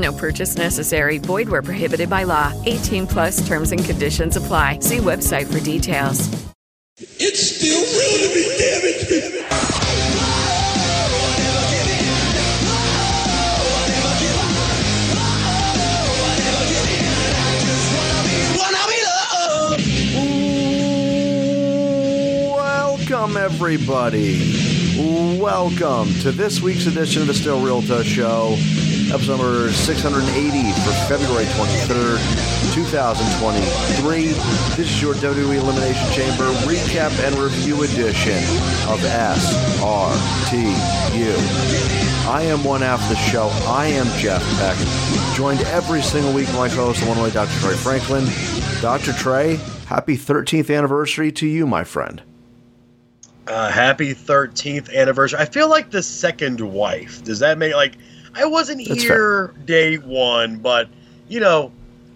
No purchase necessary. Void where prohibited by law. 18 plus terms and conditions apply. See website for details. It's still real to me, damn it. Welcome, everybody. Welcome to this week's edition of the Still Real to Us Show, episode number 680 for February 23rd, 2023. This is your WWE Elimination Chamber recap and review edition of SRTU. I am one half of the show. I am Jeff Peck, joined every single week by my co-host, the one way Dr. Trey Franklin. Dr. Trey, happy 13th anniversary to you, my friend. Uh, happy 13th anniversary. I feel like the second wife. Does that make like I wasn't That's here day one, but you know,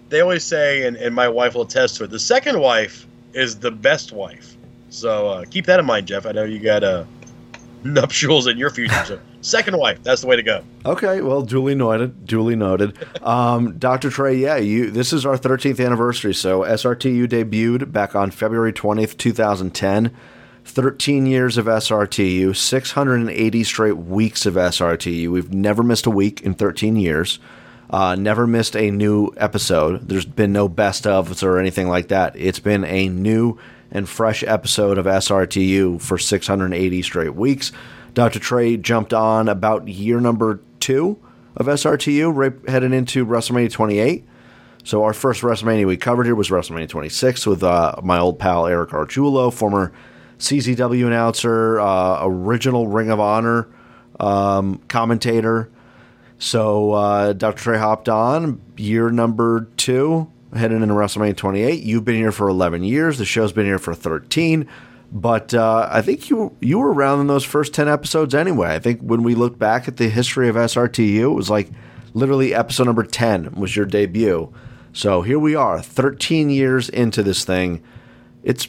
they always say, and, and my wife will attest to it, the second wife is the best wife. So uh, keep that in mind, Jeff. I know you got uh, nuptials in your future. So second wife, that's the way to go. Okay, well, duly noted. Duly noted. Um, Dr. Trey, yeah, you. This is our 13th anniversary. So SRTU debuted back on February 20th, 2010. 13 years of SRTU, 680 straight weeks of SRTU. We've never missed a week in 13 years. Uh, never missed a new episode. There's been no best ofs or anything like that. It's been a new and fresh episode of SRTU for 680 straight weeks. Dr. Trey jumped on about year number two of SRTU, right heading into WrestleMania 28. So our first WrestleMania we covered here was WrestleMania 26 with uh, my old pal Eric Archulo, former CZW announcer, uh, original Ring of Honor um, commentator. So uh, Dr. Trey hopped on year number two, heading into WrestleMania 28. You've been here for 11 years. The show's been here for 13. But uh, I think you you were around in those first 10 episodes anyway. I think when we look back at the history of SRTU, it was like literally episode number 10 was your debut. So here we are, 13 years into this thing. It's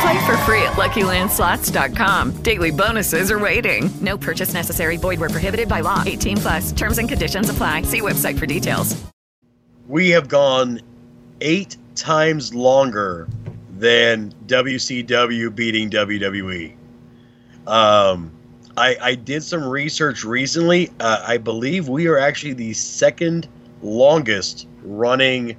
Play for free at LuckyLandSlots.com. Daily bonuses are waiting. No purchase necessary. Void where prohibited by law. 18 plus. Terms and conditions apply. See website for details. We have gone eight times longer than WCW beating WWE. Um, I, I did some research recently. Uh, I believe we are actually the second longest running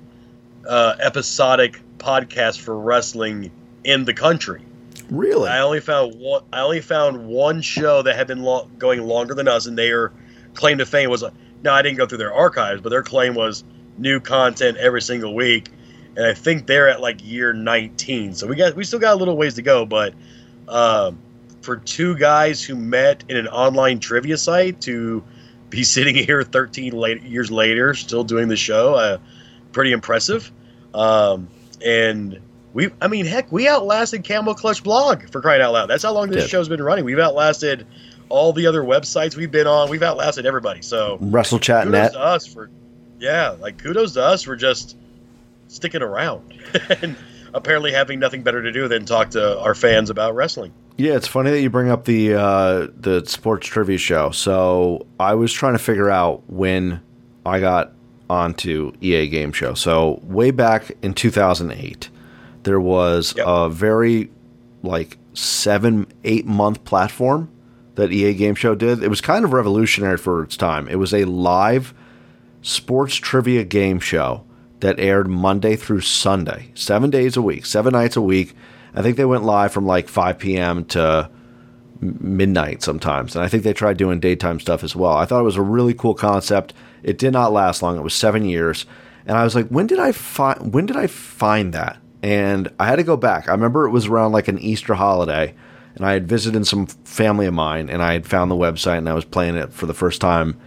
uh, episodic podcast for wrestling in the country. Really? I only found one. I only found one show that had been lo- going longer than us, and their claim to fame was. Now I didn't go through their archives, but their claim was new content every single week, and I think they're at like year 19. So we got we still got a little ways to go, but um, for two guys who met in an online trivia site to be sitting here 13 late, years later, still doing the show, uh, pretty impressive. Um, and we, I mean, heck, we outlasted Camel Clutch Blog for crying out loud. That's how long this Did. show's been running. We've outlasted all the other websites we've been on. We've outlasted everybody. So kudos WrestleChat.net. to us for, yeah, like kudos to us for just sticking around and apparently having nothing better to do than talk to our fans about wrestling. Yeah, it's funny that you bring up the uh, the sports trivia show. So I was trying to figure out when I got onto EA Game Show. So way back in 2008, there was Yep. a very like seven eight month platform that EA Game Show did. It was kind of revolutionary for its time. It was a live sports trivia game show that aired Monday through Sunday, seven days a week, seven nights a week. I think they went live from like 5 p.m. to midnight sometimes. And I think they tried doing daytime stuff as well. I thought it was a really cool concept. It did not last long. It was seven years. And I was like, when did I find when did I find that? And I had to go back. I remember it was around like an Easter holiday, and I had visited some family of mine, and I had found the website, and I was playing it for the first time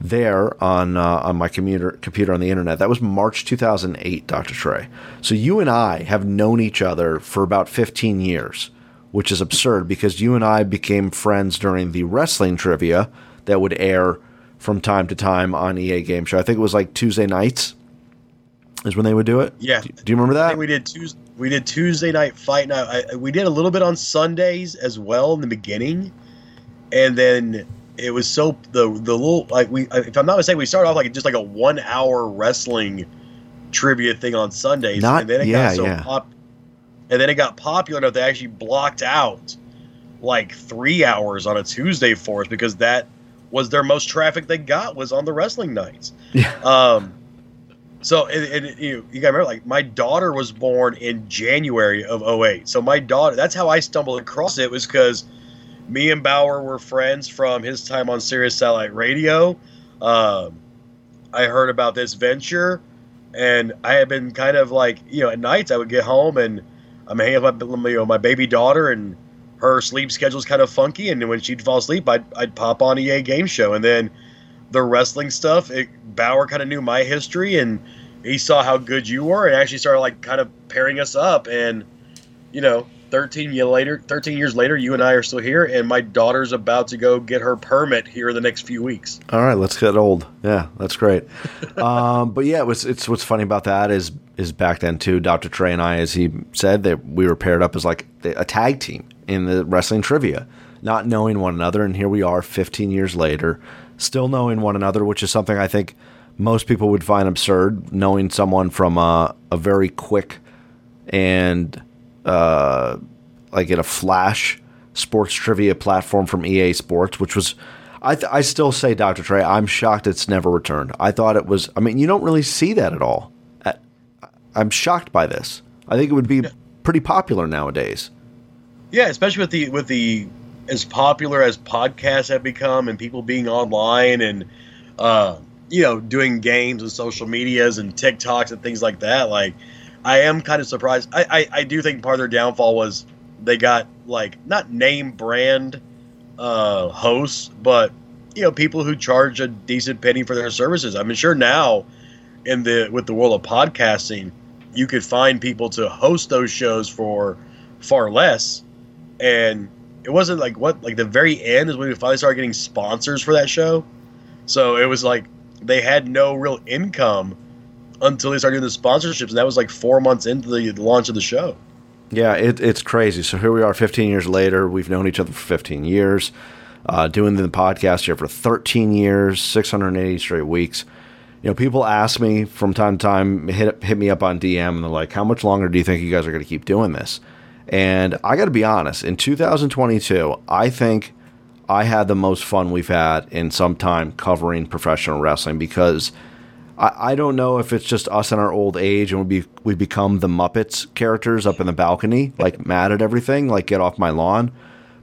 there on uh, on my computer computer on the internet. That was March 2008, Dr. Trey. So you and I have known each other for about 15 years, which is absurd because you and I became friends during the wrestling trivia that would air from time to time on EA Game Show. I think it was like Tuesday nights is when they would do it. Yeah. Do, do you remember that? we did Tuesday. We did Tuesday night fight night. I, we did a little bit on Sundays as well in the beginning, and then it was so the the little like we if I'm not mistaken we started off like just like a one hour wrestling trivia thing on Sundays, Not- and then it yeah, got so yeah. pop, and then it got popular enough they actually blocked out like three hours on a Tuesday for us because that was their most traffic they got was on the wrestling nights. Yeah. Um, so and, you, you gotta remember, like my daughter was born in January of 08. So my daughter, that's how I stumbled across it was because me and Bauer were friends from his time on Sirius Satellite Radio. Um, I heard about this venture, and I had been kind of like, you know, at nights I would get home and I'm hanging with my, you know, my baby daughter, and her sleep schedule's kind of funky. And when she'd fall asleep, I'd, I'd pop on EA Game Show, and then the wrestling stuff. It, Bauer kind of knew my history, and he saw how good you were, and actually started like kind of pairing us up. And you know, 13 year later, 13 years later, you and I are still here, and my daughter's about to go get her permit here in the next few weeks. All right, let's get old. Yeah, that's great. um, but yeah, it was, it's what's funny about that is is back then too. Dr. Trey and I, as he said, that we were paired up as like a tag team in the wrestling trivia, not knowing one another, and here we are, 15 years later, still knowing one another, which is something I think most people would find absurd. Knowing someone from a, a very quick and uh, like in a flash sports trivia platform from EA Sports, which was, I, th- I still say, Dr. Trey, I'm shocked it's never returned. I thought it was, I mean, you don't really see that at all. I'm shocked by this. I think it would be pretty popular nowadays. Yeah, especially with the with the as popular as podcasts have become, and people being online and uh, you know doing games and social medias and TikToks and things like that. Like, I am kind of surprised. I, I I do think part of their downfall was they got like not name brand uh, hosts, but you know people who charge a decent penny for their services. I'm sure now in the with the world of podcasting, you could find people to host those shows for far less. And it wasn't like what like the very end is when we finally started getting sponsors for that show. So it was like they had no real income until they started doing the sponsorships, and that was like four months into the launch of the show. Yeah, it, it's crazy. So here we are 15 years later. We've known each other for 15 years, uh, doing the podcast here for 13 years, 680 straight weeks. You know, people ask me from time to time, hit, hit me up on DM, and they're like, how much longer do you think you guys are going to keep doing this? And I got to be honest, in 2022, I think I had the most fun we've had in some time covering professional wrestling because I, I don't know if it's just us in our old age and we be, we become the Muppets characters up in the balcony, like mad at everything, like get off my lawn.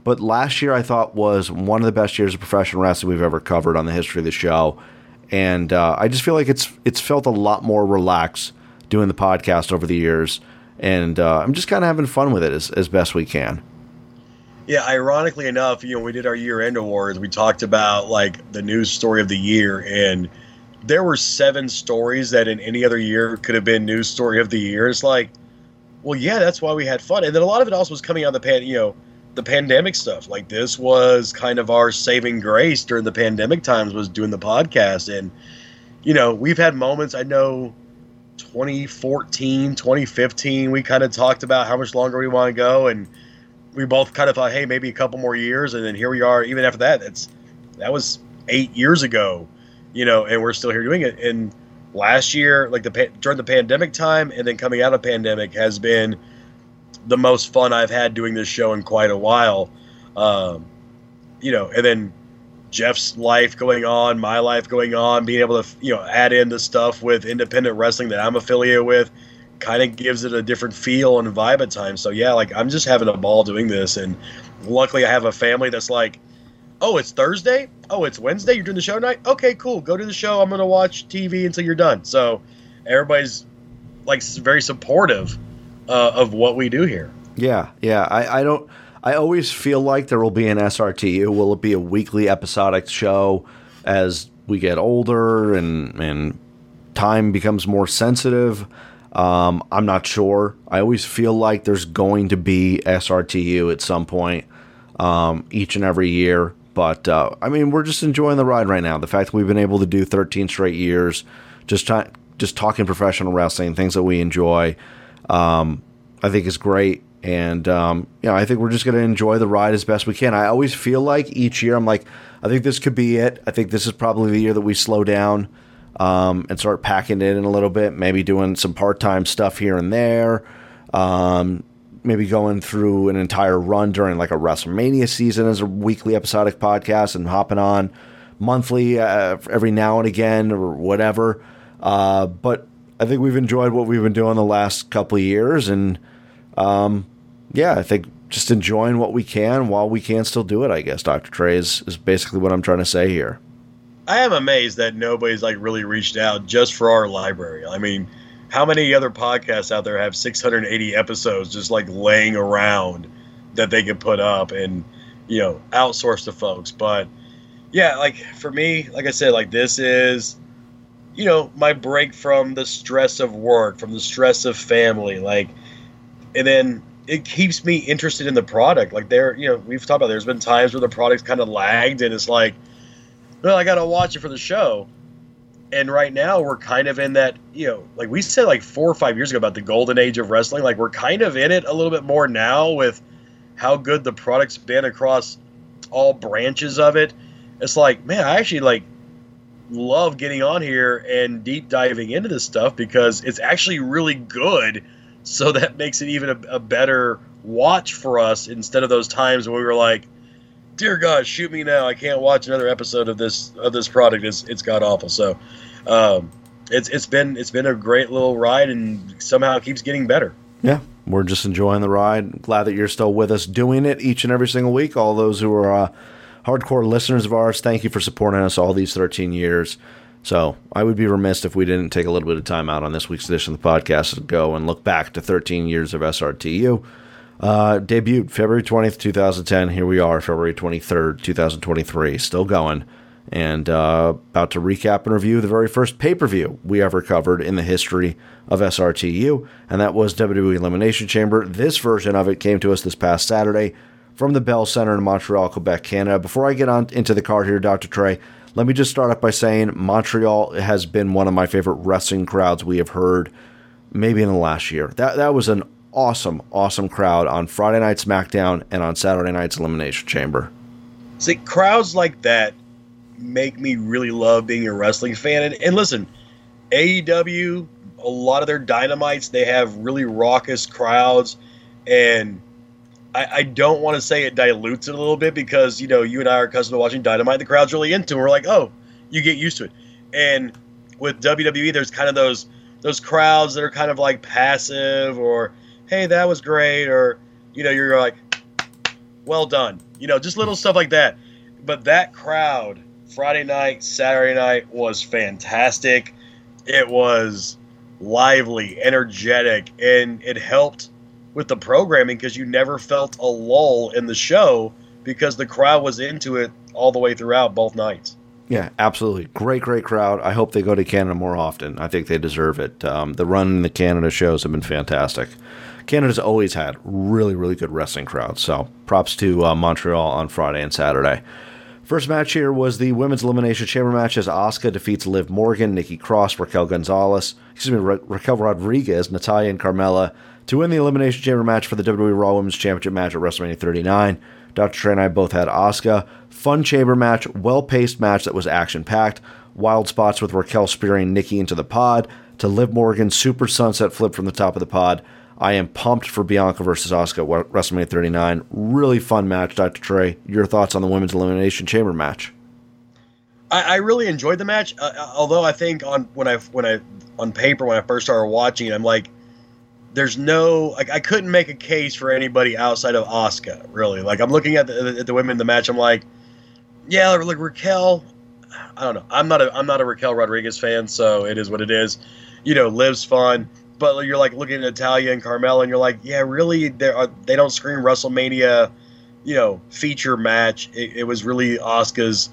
But last year I thought was one of the best years of professional wrestling we've ever covered on the history of the show, and uh, I just feel like it's it's felt a lot more relaxed doing the podcast over the years, and uh, I'm just kind of having fun with it as, as best we can. Yeah, ironically enough, you know, we did our year end awards. We talked about like the news story of the year, and there were seven stories that in any other year could have been news story of the year. It's like, well, yeah, that's why we had fun, and then a lot of it also was coming out of the pan, you know, the pandemic stuff. Like this was kind of our saving grace during the pandemic times was doing the podcast, and you know, we've had moments. I know. 2014 2015 we kind of talked about how much longer we want to go and we both kind of thought, hey, maybe a couple more years, and then here we are. Even after that, it's that was eight years ago, you know, and we're still here doing it. And last year, like the during the pandemic time, and then coming out of pandemic has been the most fun I've had doing this show in quite a while. Um, you know, and then Jeff's life going on, my life going on, being able to you know add in the stuff with independent wrestling that I'm affiliated with, kind of gives it a different feel and vibe at times. So yeah, like I'm just having a ball doing this, and luckily I have a family that's like, oh, it's Thursday, oh, it's Wednesday, you're doing the show tonight. Okay, cool, go to the show. I'm gonna watch TV until you're done. So everybody's like very supportive uh, of what we do here. Yeah, yeah. I, I don't. I always feel like there will be an SRT. SRTU. Will it be a weekly episodic show as we get older and and time becomes more sensitive? Um, I'm not sure. I always feel like there's going to be SRTU at some point um, each and every year. But uh, I mean, we're just enjoying the ride right now. The fact that we've been able to do 13 straight years, just just talking professional wrestling, things that we enjoy, um, I think is great. And um, you know, I think we're just going to enjoy the ride as best we can. I always feel like each year I'm like, I think this could be it. I think this is probably the year that we slow down um, and start packing it in a little bit. Maybe doing some part time stuff here and there. Um, maybe going through an entire run during like a WrestleMania season as a weekly episodic podcast and hopping on monthly uh, every now and again or whatever. Uh, but I think we've enjoyed what we've been doing the last couple of years and um, yeah, I think just enjoying what we can while we can still do it. I guess Dr. Trey is, is basically what I'm trying to say here. I am amazed that nobody's like really reached out just for our library. I mean, how many other podcasts out there have 680 episodes just like laying around that they could put up and you know outsource to folks? But yeah, like for me, like I said, like this is you know my break from the stress of work, from the stress of family, like and then it keeps me interested in the product. Like there, you know, we've talked about there's been times where the product's kind of lagged, and it's like, well, I got to watch it for the show. And right now, we're kind of in that, you know, like we said like four or five years ago about the golden age of wrestling. Like we're kind of in it a little bit more now with how good the product's been across all branches of it. It's like, man, I actually like love getting on here and deep diving into this stuff because it's actually really good so that makes it even a, a, better watch for us instead of those times when we were like, "Dear God, shoot me now! I can't watch another episode of this of this product. It's it's got awful." So, um, it's it's been it's been a great little ride, and somehow it keeps getting better. Yeah, we're just enjoying the ride. Glad that you're still with us doing it each and every single week. All those who are uh, hardcore listeners of ours, thank you for supporting us all these 13 years. So I would be remiss if we didn't take a little bit of time out on this week's edition of the podcast to go and look back to 13 years of SRTU. Uh, debuted February 20th, 2010. Here we are, February 23rd, 2023, still going. And uh, about to recap and review the very first pay per view we ever covered in the history of SRTU, and that was WWE Elimination Chamber. This version of it came to us this past Saturday from the Bell Center in Montreal, Quebec, Canada. Before I get on into the card here, Dr. Trey, let me just start off by saying Montreal has been one of my favorite wrestling crowds we have heard maybe in the last year. That that was an awesome, awesome crowd on Friday night SmackDown and on Saturday night's Elimination Chamber. See, crowds like that make me really love being a wrestling fan. And, and listen, AEW, a lot of their dynamites, they have really raucous crowds and I, I don't want to say it dilutes it a little bit because you know you and I are accustomed to watching Dynamite. The crowd's really into. It. We're like, oh, you get used to it. And with WWE, there's kind of those those crowds that are kind of like passive or hey, that was great, or you know, you're like, well done. You know, just little stuff like that. But that crowd, Friday night, Saturday night, was fantastic. It was lively, energetic, and it helped with the programming because you never felt a lull in the show because the crowd was into it all the way throughout both nights. Yeah, absolutely. Great, great crowd. I hope they go to Canada more often. I think they deserve it. Um, the run in the Canada shows have been fantastic. Canada's always had really, really good wrestling crowds. So props to uh, Montreal on Friday and Saturday. First match here was the women's elimination chamber match as Asuka defeats Liv Morgan, Nikki Cross, Raquel Gonzalez, excuse me, Ra- Raquel Rodriguez, Natalya and Carmella to win the Elimination Chamber match for the WWE Raw Women's Championship match at WrestleMania 39. Dr. Trey and I both had Asuka. Fun chamber match, well paced match that was action packed. Wild spots with Raquel spearing Nikki into the pod. To Liv Morgan, super sunset flip from the top of the pod. I am pumped for Bianca versus Asuka at WrestleMania 39. Really fun match, Dr. Trey. Your thoughts on the Women's Elimination Chamber match? I, really enjoyed the match, uh, uh although I think on when I when I on paper when I first started watching, I'm like, there's no like I couldn't make a case for anybody outside of Asuka really. Like I'm looking at the, at the women in the match, I'm like, yeah, like Raquel. I don't know. I'm not a I'm not a Raquel Rodriguez fan, so it is what it is. You know, Liv's fun, but you're like looking at Natalya and Carmella, and you're like, yeah, really, they they don't scream WrestleMania, you know, feature match. It, it was really Asuka's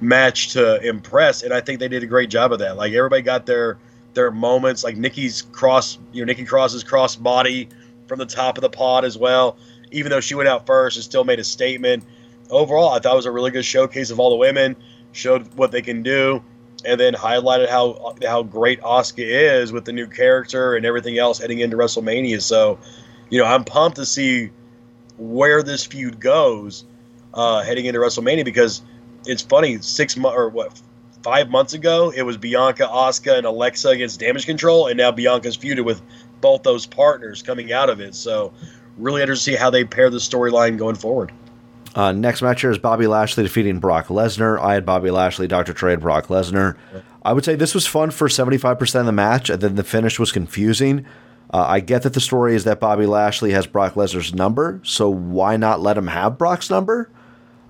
match to impress, and I think they did a great job of that. Like everybody got their their moments, like Nikki's cross, you know, Nikki Cross's cross body from the top of the pod as well. Even though she went out first, and still made a statement. Overall, I thought it was a really good showcase of all the women. Showed what they can do, and then highlighted how how great Asuka is with the new character and everything else heading into WrestleMania. So, you know, I'm pumped to see where this feud goes uh, heading into WrestleMania because it's funny six months or what five months ago it was Bianca, Asuka, and Alexa against Damage Control, and now Bianca's feuded with both those partners coming out of it. So really interested to see how they pair the storyline going forward. Uh, next match here is Bobby Lashley defeating Brock Lesnar. I had Bobby Lashley, Dr. Trey had Brock Lesnar. I would say this was fun for 75% of the match, and then the finish was confusing. Uh, I get that the story is that Bobby Lashley has Brock Lesnar's number, so why not let him have Brock's number?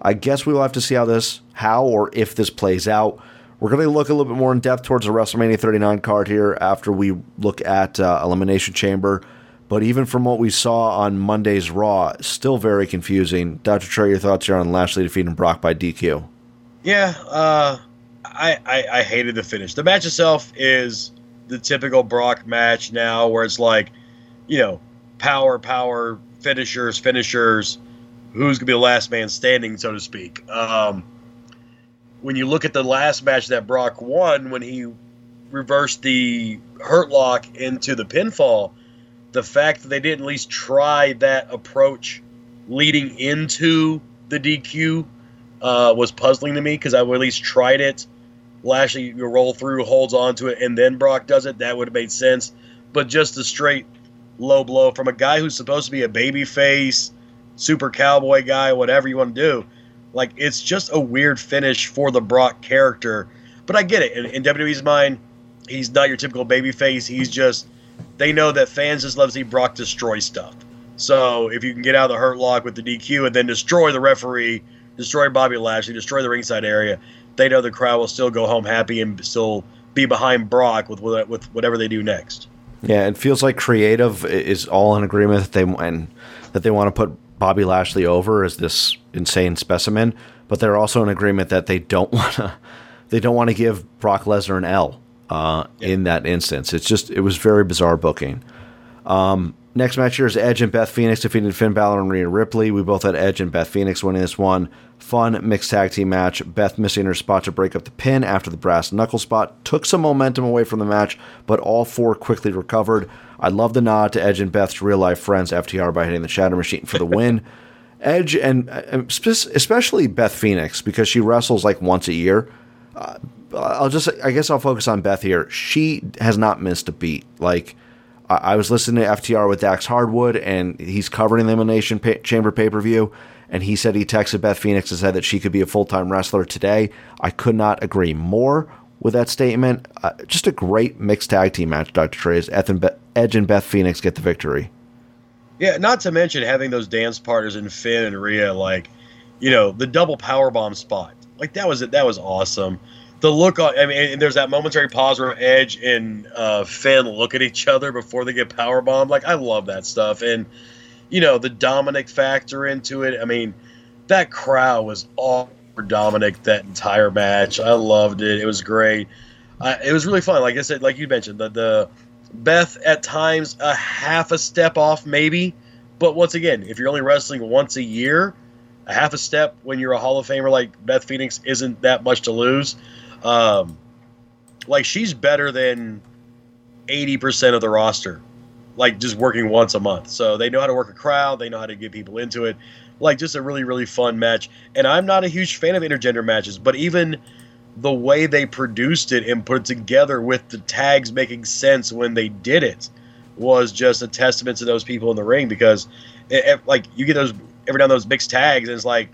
I guess we will have to see how this, how or if this plays out. We're going to look a little bit more in depth towards the WrestleMania 39 card here after we look at uh, Elimination Chamber. But even from what we saw on Monday's Raw, still very confusing. Dr. Trey, your thoughts here on Lashley defeating Brock by DQ? Yeah, uh, I, I, I hated the finish. The match itself is the typical Brock match now, where it's like, you know, power, power, finishers, finishers who's going to be the last man standing, so to speak. Um, when you look at the last match that Brock won, when he reversed the hurt lock into the pinfall, the fact that they didn't at least try that approach leading into the DQ uh, was puzzling to me because I would at least tried it. Lashley you roll through, holds on to it, and then Brock does it. That would have made sense. But just a straight low blow from a guy who's supposed to be a baby face super cowboy guy, whatever you want to do. Like it's just a weird finish for the Brock character. But I get it. In, in WWE's mind, he's not your typical baby face. He's just they know that fans just love to see Brock destroy stuff. So if you can get out of the hurt lock with the DQ and then destroy the referee, destroy Bobby Lashley, destroy the ringside area, they know the crowd will still go home happy and still be behind Brock with with whatever they do next. Yeah, it feels like creative is all in agreement that they and that they want to put Bobby Lashley over as this insane specimen, but they're also in agreement that they don't want to they don't want to give Brock Lesnar an L uh, yeah. in that instance. It's just it was very bizarre booking. Um, next match here is Edge and Beth Phoenix defeated Finn Balor and Rhea Ripley. We both had Edge and Beth Phoenix winning this one. Fun mixed tag team match. Beth missing her spot to break up the pin after the brass knuckle spot took some momentum away from the match, but all four quickly recovered. I love the nod to Edge and Beth's real life friends, FTR, by hitting the Shatter Machine for the win. Edge and uh, especially Beth Phoenix because she wrestles like once a year. Uh, I'll just, I guess I'll focus on Beth here. She has not missed a beat. Like, I, was listening to FTR with Dax Harwood, and he's covering the Elimination pa- Chamber pay per view, and he said he texted Beth Phoenix and said that she could be a full time wrestler today. I could not agree more with that statement. Uh, just a great mixed tag team match, Dr. Trey, as Edge and Beth Phoenix get the victory. Yeah, not to mention having those dance partners in Finn and Rhea, like, you know, the double power bomb spot. Like that was it. That was awesome. The look on, I mean, there's that momentary pause where Edge and uh, Finn look at each other before they get power bombed. Like I love that stuff, and you know the Dominic factor into it. I mean, that crowd was all for Dominic that entire match. I loved it. It was great. Uh, it was really fun. Like I said, like you mentioned, the the Beth at times a half a step off maybe, but once again, if you're only wrestling once a year, a half a step when you're a Hall of Famer like Beth Phoenix isn't that much to lose. Um, like she's better than eighty percent of the roster like just working once a month. So they know how to work a crowd, they know how to get people into it. Like just a really really fun match. And I'm not a huge fan of intergender matches, but even the way they produced it and put it together with the tags making sense when they did it was just a testament to those people in the ring because it, it, like you get those every now and those mixed tags and it's like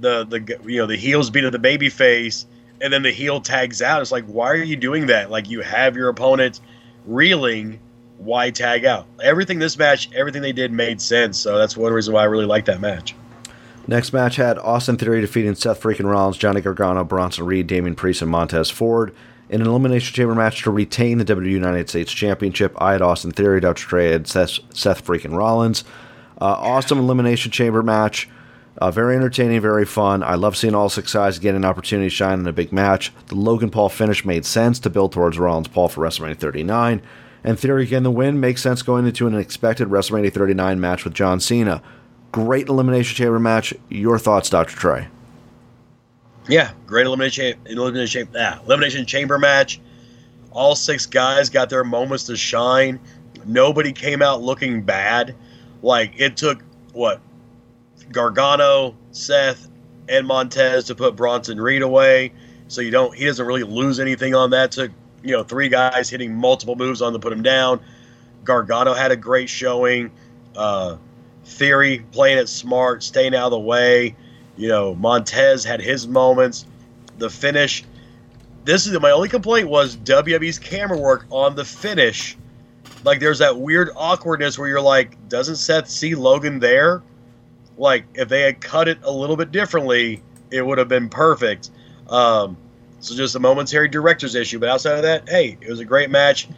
the the you know the heels beat the baby face and then the heel tags out. It's like why are you doing that? Like you have your opponent reeling why tag out? Everything this match everything they did made sense. So that's one reason why i really like that match Next match had Austin Theory defeating Seth freaking Rollins, Johnny Gargano, Bronson Reed, Damian Priest, and Montez Ford in an Elimination Chamber match to retain the WWE United States Championship. I had Austin Theory, Dr. Had Seth, Seth freaking Rollins. Uh, awesome Elimination Chamber match. Uh, very entertaining, very fun. I love seeing all six guys get an opportunity to shine in a big match. The Logan Paul finish made sense to build towards Rollins Paul for WrestleMania 39. And Theory getting the win makes sense going into an expected WrestleMania 39 match with John Cena. Great Elimination Chamber match. Your thoughts, Dr. Trey? Yeah, great elimination elimination ah, elimination chamber match. All six guys got their moments to shine. Nobody came out looking bad. Like it took what Gargano, Seth, and Montez to put Bronson Reed away. So you don't he doesn't really lose anything on that. Took you know three guys hitting multiple moves on to put him down. Gargano had a great showing. Uh, Theory playing it smart, staying out of the way. You know, Montez had his moments. The finish. This is my only complaint was WWE's camera work on the finish. Like there's that weird awkwardness where you're like, doesn't Seth see Logan there? Like if they had cut it a little bit differently, it would have been perfect. Um, so just a momentary director's issue. But outside of that, hey, it was a great match.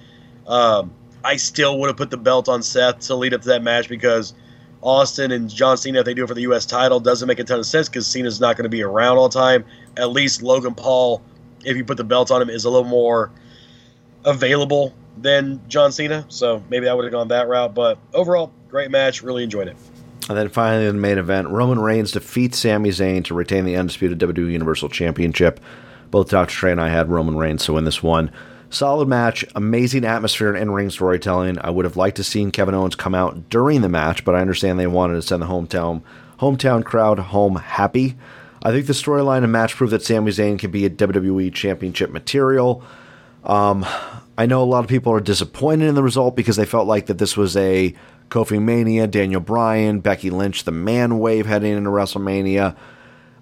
Um, I still would have put the belt on Seth to lead up to that match because Austin and John Cena, if they do it for the U.S. title, doesn't make a ton of sense because Cena's not going to be around all the time. At least Logan Paul, if you put the belt on him, is a little more available than John Cena. So maybe I would have gone that route. But overall, great match. Really enjoyed it. And then finally, in the main event, Roman Reigns defeats Sami Zayn to retain the undisputed WWE Universal Championship. Both Dr. Trey and I had Roman Reigns to win this one. Solid match, amazing atmosphere and in-ring storytelling. I would have liked to seen Kevin Owens come out during the match, but I understand they wanted to send the hometown hometown crowd home happy. I think the storyline and match proved that Sami Zayn can be a WWE Championship material. Um, I know a lot of people are disappointed in the result because they felt like that this was a Kofi Mania, Daniel Bryan, Becky Lynch, the man wave heading into WrestleMania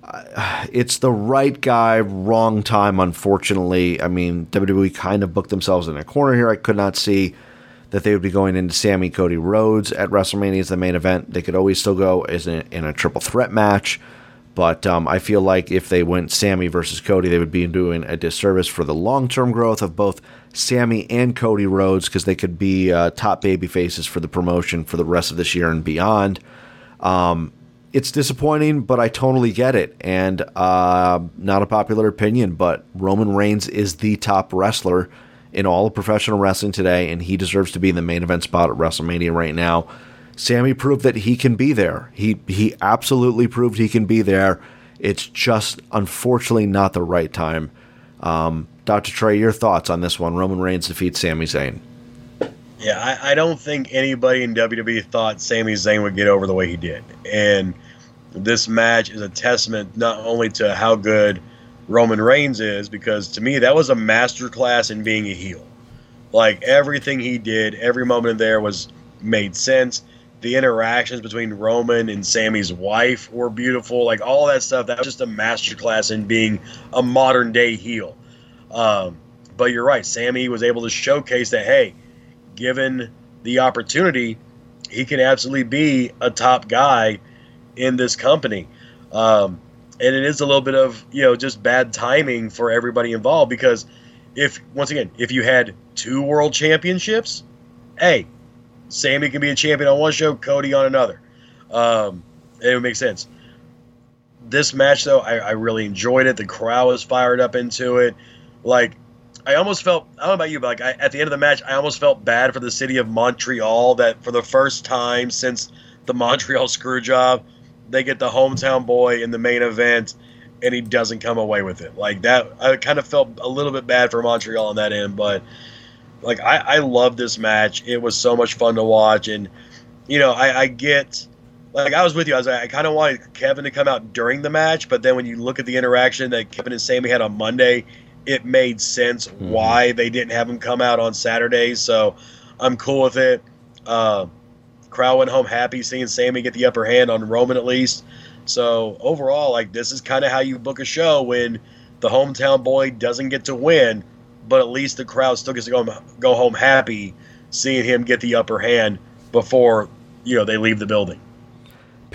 it's the right guy, wrong time, unfortunately. I mean, WWE kind of booked themselves in a corner here. I could not see that they would be going into Sami Cody Rhodes at WrestleMania as the main event. They could always still go as in, in a triple threat match. But um, I feel like if they went Sami versus Cody, they would be doing a disservice for the long term growth of both Sami and Cody Rhodes because they could be uh, top baby faces for the promotion for the rest of this year and beyond. Um, it's disappointing, but I totally get it. And uh, not a popular opinion, but Roman Reigns is the top wrestler in all of professional wrestling today, and he deserves to be in the main event spot at WrestleMania right now. Sami proved that he can be there. He he absolutely proved he can be there. It's just unfortunately not the right time. Um, Dr. Trey, your thoughts on this one? Roman Reigns defeats Sami Zayn. Yeah, I, I, don't think anybody in WWE thought Sami Zayn would get over the way he did. And this match is a testament not only to how good Roman Reigns is, because to me, that was a masterclass in being a heel. Like everything he did, every moment there was made sense. The interactions between Roman and Sami's wife were beautiful. Like all that stuff, that was just a masterclass in being a modern day heel. Um, but you're right, Sammy was able to showcase that, hey, given the opportunity, he can absolutely be a top guy in this company. Um, and it is a little bit of you know just bad timing for everybody involved because if once again if you had two world championships, hey, Sami can be a champion on one show, Cody on another. Um, it would make sense. This match though, I, I really enjoyed it. The crowd was fired up into it. Like I almost felt I don't know about you, but like I, at the end of the match, I almost felt bad for the city of Montreal that for the first time since the Montreal screw job, they get the hometown boy in the main event, and he doesn't come away with it. Like that, I kind of felt a little bit bad for Montreal on that end, but like I, I love this match. It was so much fun to watch, and you know I, I get like I was with you. I was like, I kind of wanted Kevin to come out during the match, but then when you look at the interaction that Kevin and Sami had on Monday, it made sense mm-hmm. why they didn't have him come out on Saturday. So I'm cool with it. Uh, crowd went home happy seeing Sami get the upper hand on Roman at least. So overall, like this is kind of how you book a show when the hometown boy doesn't get to win, but at least the crowd still gets to go go home happy seeing him get the upper hand before you know they leave the building.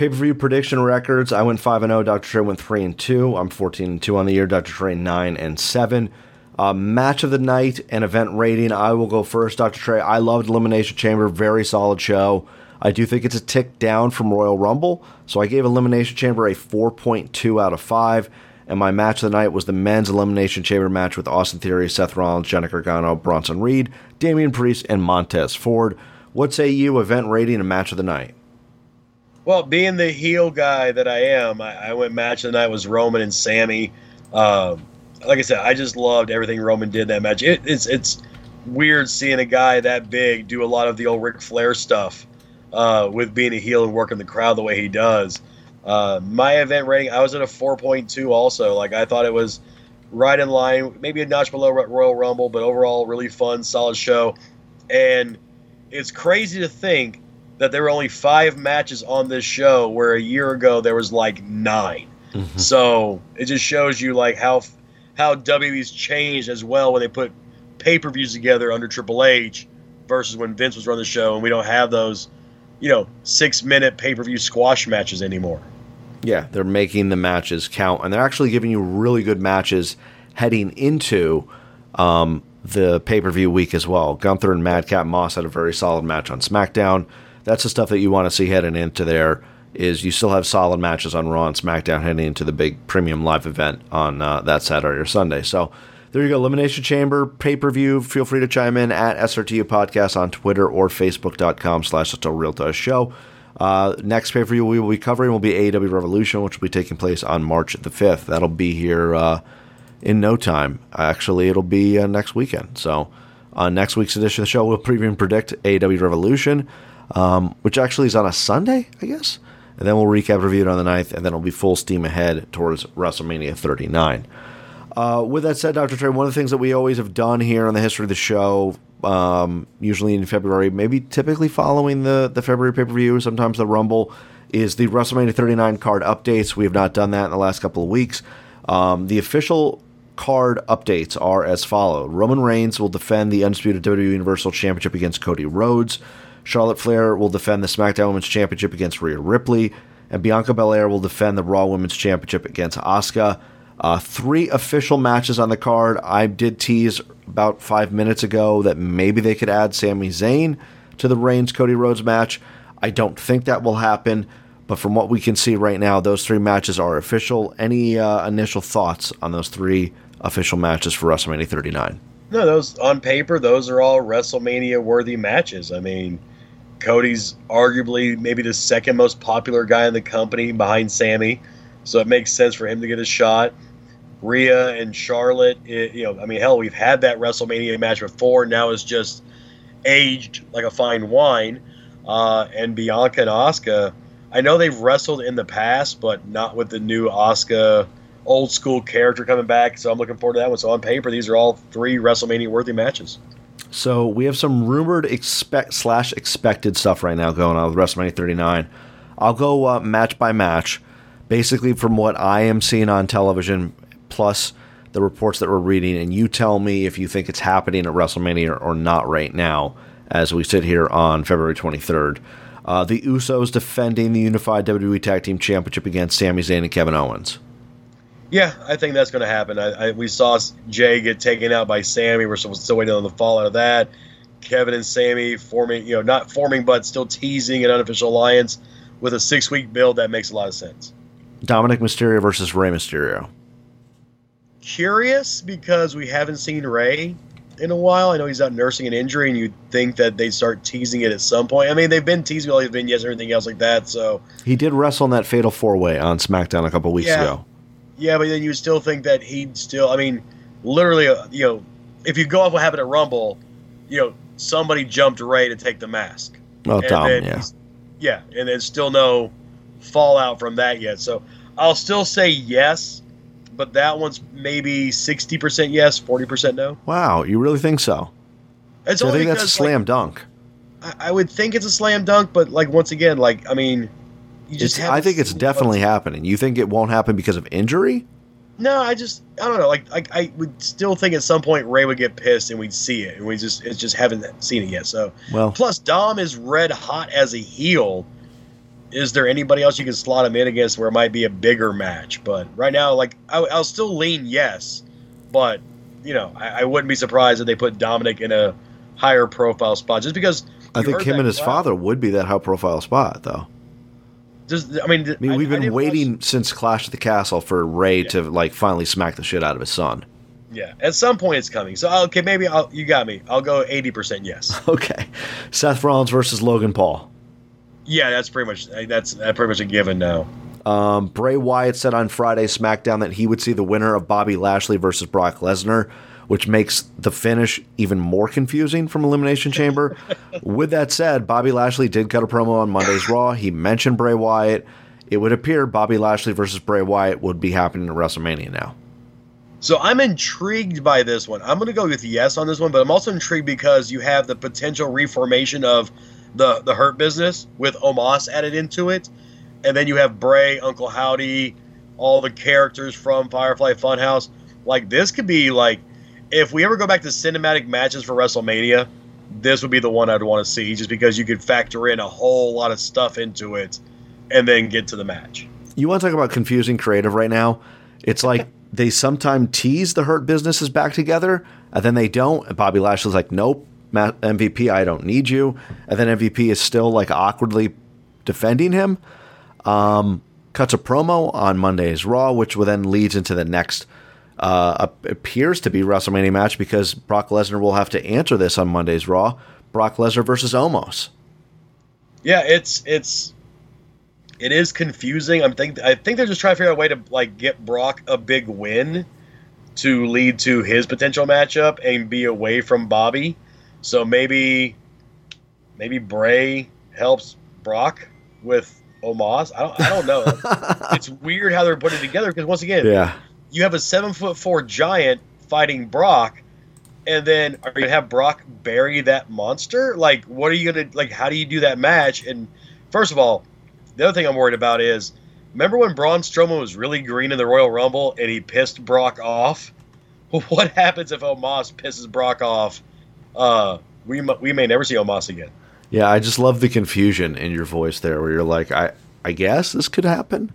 Pay per view prediction records. I went five and zero. Oh. Dr. Trey went three and two. I'm fourteen and two on the year. Dr. Trey nine and seven. Uh, match of the night and event rating. I will go first. Dr. Trey. I loved Elimination Chamber. Very solid show. I do think it's a tick down from Royal Rumble, so I gave Elimination Chamber a 4.2 out of 5. And my match of the night was the men's Elimination Chamber match with Austin Theory, Seth Rollins, Johnny Gargano, Bronson Reed, Damian Priest, and Montez Ford. What say you, event rating and match of the night? Well, being the heel guy that I am, I, I went match of the night was Roman and Sami. Um, like I said, I just loved everything Roman did in that match. It, it's it's weird seeing a guy that big do a lot of the old Ric Flair stuff uh, with being a heel and working the crowd the way he does. Uh, my event rating, I was at a 4.2 also. Like, I thought it was right in line, maybe a notch below Royal Rumble, but overall, really fun, solid show. And it's crazy to think that there were only five matches on this show, where a year ago there was like 9 mm-hmm. So it just shows you like how how WWE's changed as well when they put pay per views together under Triple H versus when Vince was running the show, and we don't have those you know, six minute pay per view squash matches anymore. Yeah, they're making the matches count, and they're actually giving you really good matches heading into um, the pay per view week as well. Gunther and Madcap Moss had a very solid match on SmackDown. That's the stuff that you want to see heading into there. Is you still have solid matches on Raw and SmackDown heading into the big premium live event on uh, that Saturday or Sunday. So there you go. Elimination Chamber pay per view. Feel free to chime in at SRTU Podcast on Twitter or Facebook.com slash It's a Real Show. Uh, next pay per view we will be covering will be AEW Revolution, which will be taking place on March the 5th. That'll be here uh, in no time. Actually, it'll be uh, next weekend. So, on next week's edition of the show, we'll preview and predict AEW Revolution, um, which actually is on a Sunday, I guess. And then we'll recap review it on the 9th, and then it'll be full steam ahead towards WrestleMania 39. Uh, with that said, Dr. Trey, one of the things that we always have done here on the history of the show, um, usually in February, maybe typically following the, the February pay per view, sometimes the Rumble, is the WrestleMania 39 card updates. We have not done that in the last couple of weeks. Um, the official card updates are as follow Roman Reigns will defend the undisputed WWE Universal Championship against Cody Rhodes. Charlotte Flair will defend the SmackDown Women's Championship against Rhea Ripley. And Bianca Belair will defend the Raw Women's Championship against Asuka. Uh, three official matches on the card. I did tease about five minutes ago that maybe they could add Sami Zayn to the Reigns Cody Rhodes match. I don't think that will happen, but from what we can see right now, those three matches are official. Any uh, initial thoughts on those three official matches for WrestleMania 39? No, those on paper, those are all WrestleMania worthy matches. I mean, Cody's arguably maybe the second most popular guy in the company behind Sami, so it makes sense for him to get a shot. Rhea and Charlotte. It, you know, I mean, hell, we've had that WrestleMania match before. Now it's just aged like a fine wine. Uh, and Bianca and Asuka, I know they've wrestled in the past, but not with the new Asuka old school character coming back. So I'm looking forward to that one. So on paper, these are all three WrestleMania worthy matches. So we have some rumored expect slash expected stuff right now going on with WrestleMania 39. I'll go uh, match by match. Basically, from what I am seeing on television, plus the reports that we're reading, and you tell me if you think it's happening at WrestleMania or not right now, as we sit here on February 23rd. Uh, the Usos defending the Unified WWE Tag Team Championship against Sami Zayn and Kevin Owens. Yeah, I think that's going to happen. I, I, we saw Jay get taken out by Sami. We're still, still waiting on the fallout of that. Kevin and Sami forming, you know, not forming, but still teasing an unofficial alliance with a six week build. That makes a lot of sense. Dominic Mysterio versus Rey Mysterio curious because we haven't seen Rey in a while. I know he's out nursing an injury, and you'd think that they'd start teasing it at some point. I mean, they've been teasing all these vignettes and everything else like that. So he did wrestle in that Fatal Four Way on SmackDown a couple weeks yeah. ago. Yeah, but then you still think that he'd still. I mean, literally, uh, you know, if you go off what happened at Rumble, you know, somebody jumped Rey to take the mask. Oh, And Dom, then yeah. yeah, and there's still no fallout from that yet. So I'll still say yes, but that one's maybe 60% yes, 40% no. Wow, you really think so? It's I think that's a because, slam dunk. I, I would think it's a slam dunk, but like once again, like I mean, you just I think it's definitely happening. You think it won't happen because of injury? No, I just I don't know. Like, like I would still think at some point Rey would get pissed and we'd see it, and we just it's just haven't seen it yet. So Well, plus Dom is red hot as a heel. Is there anybody else you can slot him in against where it might be a bigger match? But right now, like I, I'll still lean yes, but you know I, I wouldn't be surprised if they put Dominic in a higher profile spot just because I think him and his crowd. father would be that high profile spot, though. Just, I mean, I mean, we've been waiting since Clash of the Castle for Rey to like finally smack the shit out of his son. Yeah, at some point it's coming. So okay, maybe I'll, you got me. I'll go eighty percent yes. Okay, Seth Rollins versus Logan Paul. Yeah, that's pretty much that's that's pretty much a given now. Um, Bray Wyatt said on Friday SmackDown that he would see the winner of Bobby Lashley versus Brock Lesnar, which makes the finish even more confusing from Elimination Chamber. With that said, Bobby Lashley did cut a promo on Monday's Raw. He mentioned Bray Wyatt. It would appear Bobby Lashley versus Bray Wyatt would be happening at WrestleMania now. So I'm intrigued by this one. I'm going to go with yes on this one, but I'm also intrigued because you have the potential reformation of the the Hurt Business with Omos added into it, and then you have Bray, Uncle Howdy, all the characters from Firefly Funhouse. Like this could be like if we ever go back to cinematic matches for WrestleMania, this would be the one I'd want to see, just because you could factor in a whole lot of stuff into it, and then get to the match. You want to talk about confusing creative right now? It's like they sometimes tease the Hurt businesses back together, and then they don't. And Bobby Lashley's like, "Nope, MVP, I don't need you," and then MVP is still like awkwardly defending him. Um, cuts a promo on Monday's Raw, which will then leads into the next. Uh, appears to be WrestleMania match because Brock Lesnar will have to answer this on Monday's Raw. Brock Lesnar versus Omos. Yeah, it's it's it is confusing. I'm think I think they're just trying to figure out a way to like get Brock a big win to lead to his potential matchup and be away from Bobby. So maybe maybe Bray helps Brock with Omos. I don't I don't know. it's weird how they're putting it together because once again, Yeah. You have a seven foot four giant fighting Brock, and then are you gonna have Brock bury that monster? Like, what are you gonna like? How do you do that match? And first of all, the other thing I'm worried about is, remember when Braun Strowman was really green in the Royal Rumble and he pissed Brock off? What happens if Omos pisses Brock off? Uh, we we may never see Omos again. Yeah, I just love the confusion in your voice there, where you're like, I, I guess this could happen.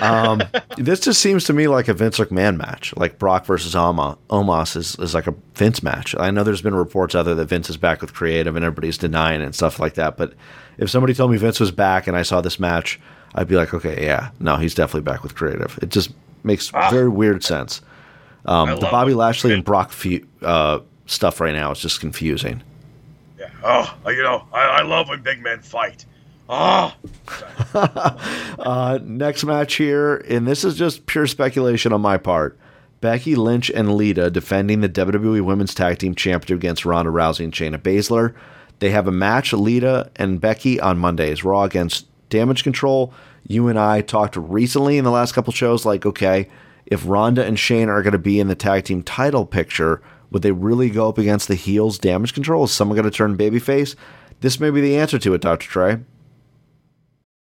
Um, this just seems to me like a Vince McMahon match, like Brock versus Oma. Omos is, is like a Vince match. I know there's been reports out there that Vince is back with creative and everybody's denying it and stuff like that. But if somebody told me Vince was back and I saw this match, I'd be like, okay, yeah, no, he's definitely back with creative. It just makes very weird sense. Um, the Bobby it. Lashley and Brock fe- uh, stuff right now is just confusing. Yeah. Oh, you know, I, I love when big men fight. Oh, Uh, next match here, and this is just pure speculation on my part. Becky Lynch and Lita defending the WWE Women's Tag Team Championship against Ronda Rousey and Shayna Baszler. They have a match, Lita and Becky, on Mondays. Raw against Damage Control. You and I talked recently in the last couple shows, like, okay, if Ronda and Shayna are going to be in the tag team title picture, would they really go up against the heels Damage Control? Is someone going to turn babyface? This may be the answer to it, Dr. Trey.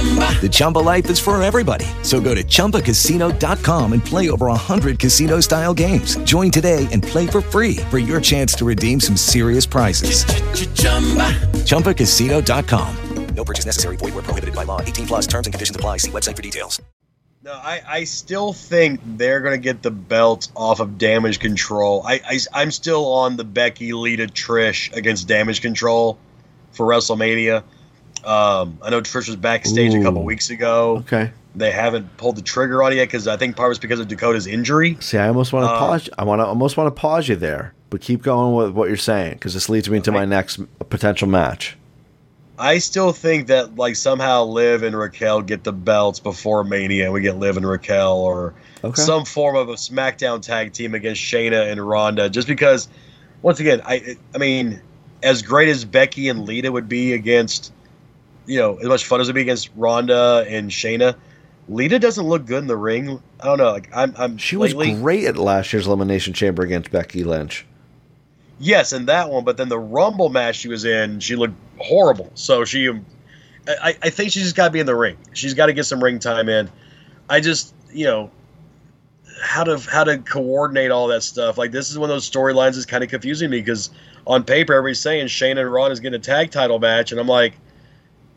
The Chumba life is for everybody. So go to ChumbaCasino.com and play over 100 casino style games. Join today and play for free for your chance to redeem some serious prizes. ChumbaCasino.com. No purchase necessary. Void where prohibited by law. 18 plus terms and conditions apply. See website for details. No, I, I still think they're going to get the belt off of Damage Control. I, I, I'm still on the Becky, Lita, Trish against Damage Control for WrestleMania. Um, I know Trish was backstage a couple weeks ago. Okay. They haven't pulled the trigger on it yet because I think part was because of Dakota's injury. See, I almost want to Uh, pause. I want to almost want to pause you there, but keep going with what you're saying because this leads me into my next potential match. I still think that like somehow Liv and Raquel get the belts before Mania, and we get Liv and Raquel, or Okay. some form of a SmackDown tag team against Shayna and Ronda. Just because, once again, I I mean, as great as Becky and Lita would be against, you know, as much fun as it'd be against Ronda and Shayna, Lita doesn't look good in the ring. I don't know. Like I'm, I'm She was great at last year's Elimination Chamber against Becky Lynch. Yes, in that one, but then the Rumble match she was in, she looked horrible. So she, I, I think she's just got to be in the ring. She's got to get some ring time in. I just, you know, how to how to coordinate all that stuff. Like this is one of those storylines that's kind of confusing me because on paper everybody's saying Shayna and Ron is getting a tag title match, and I'm like,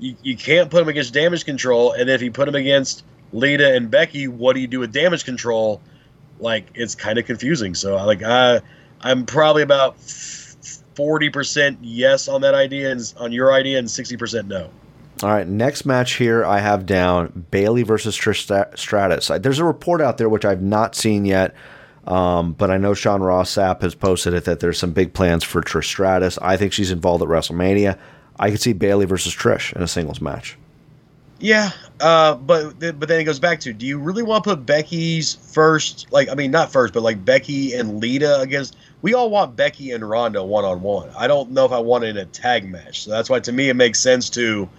you, you can't put them against Damage Control, and if you put them against Lita and Becky, what do you do with Damage Control? Like it's kind of confusing. So like I, I'm probably about forty percent yes on that idea, and on your idea, and sixty percent no. All right, next match here I have down Bayley versus Trish Stratus. There's a report out there which I've not seen yet, um, but I know Sean Ross Sapp has posted it that there's some big plans for Trish Stratus. I think she's involved at WrestleMania. I could see Bayley versus Trish in a singles match. Yeah, uh, but th- but then it goes back to: Do you really want to put Becky's first? Like, I mean, not first, but like Becky and Lita against. We all want Becky and Ronda one on one. I don't know if I want it in a tag match. So that's why, to me, it makes sense to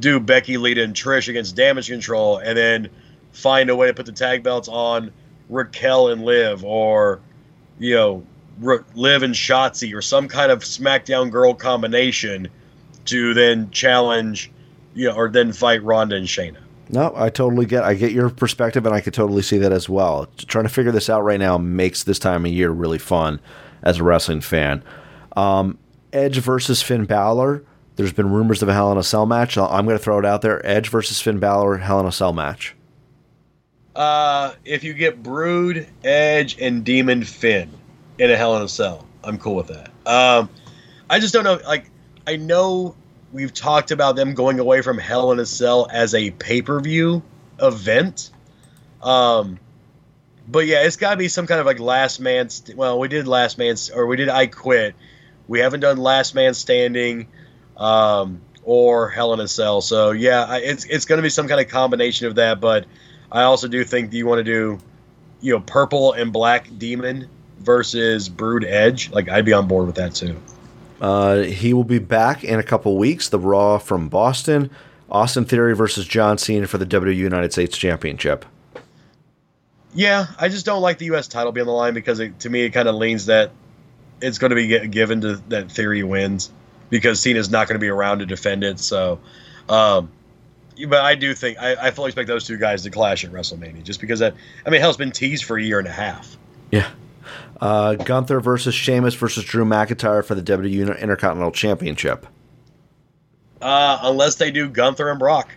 do Becky, Lita, and Trish against Damage Control, and then find a way to put the tag belts on Raquel and Liv, or you know, R- Liv and Shotzi, or some kind of SmackDown girl combination to then challenge, you know, or then fight Ronda and Shayna. No, I totally get. I get your perspective, and I could totally see that as well. Trying to figure this out right now makes this time of year really fun as a wrestling fan. Um, Edge versus Finn Balor. There's been rumors of a Hell in a Cell match. I'm going to throw it out there: Edge versus Finn Balor, Hell in a Cell match. Uh, if you get Brood, Edge, and Demon Finn in a Hell in a Cell, I'm cool with that. Um, I just don't know. Like, I know we've talked about them going away from Hell in a Cell as a pay per view event. Um, but yeah, it's got to be some kind of like last man. St- well, we did last man, st- or we did I Quit. We haven't done Last Man Standing, um, or Hell in a Cell. So yeah, it's it's going to be some kind of combination of that. But I also do think you want to do, you know, Purple and Black Demon versus Brood Edge. Like I'd be on board with that too. Uh, he will be back in a couple weeks. The Raw from Boston. Austin Theory versus John Cena for the WWE United States Championship. Yeah, I just don't like the U.S. title being on the line because it, to me it kind of leans that it's going to be given to that Theory wins because Cena's not going to be around to defend it. So, um, but I do think I, I fully expect those two guys to clash at WrestleMania just because that I mean hell, it's been teased for a year and a half. Yeah. Uh, Gunther versus Sheamus versus Drew McIntyre for the WWE Intercontinental Championship. Uh, unless they do Gunther and Brock.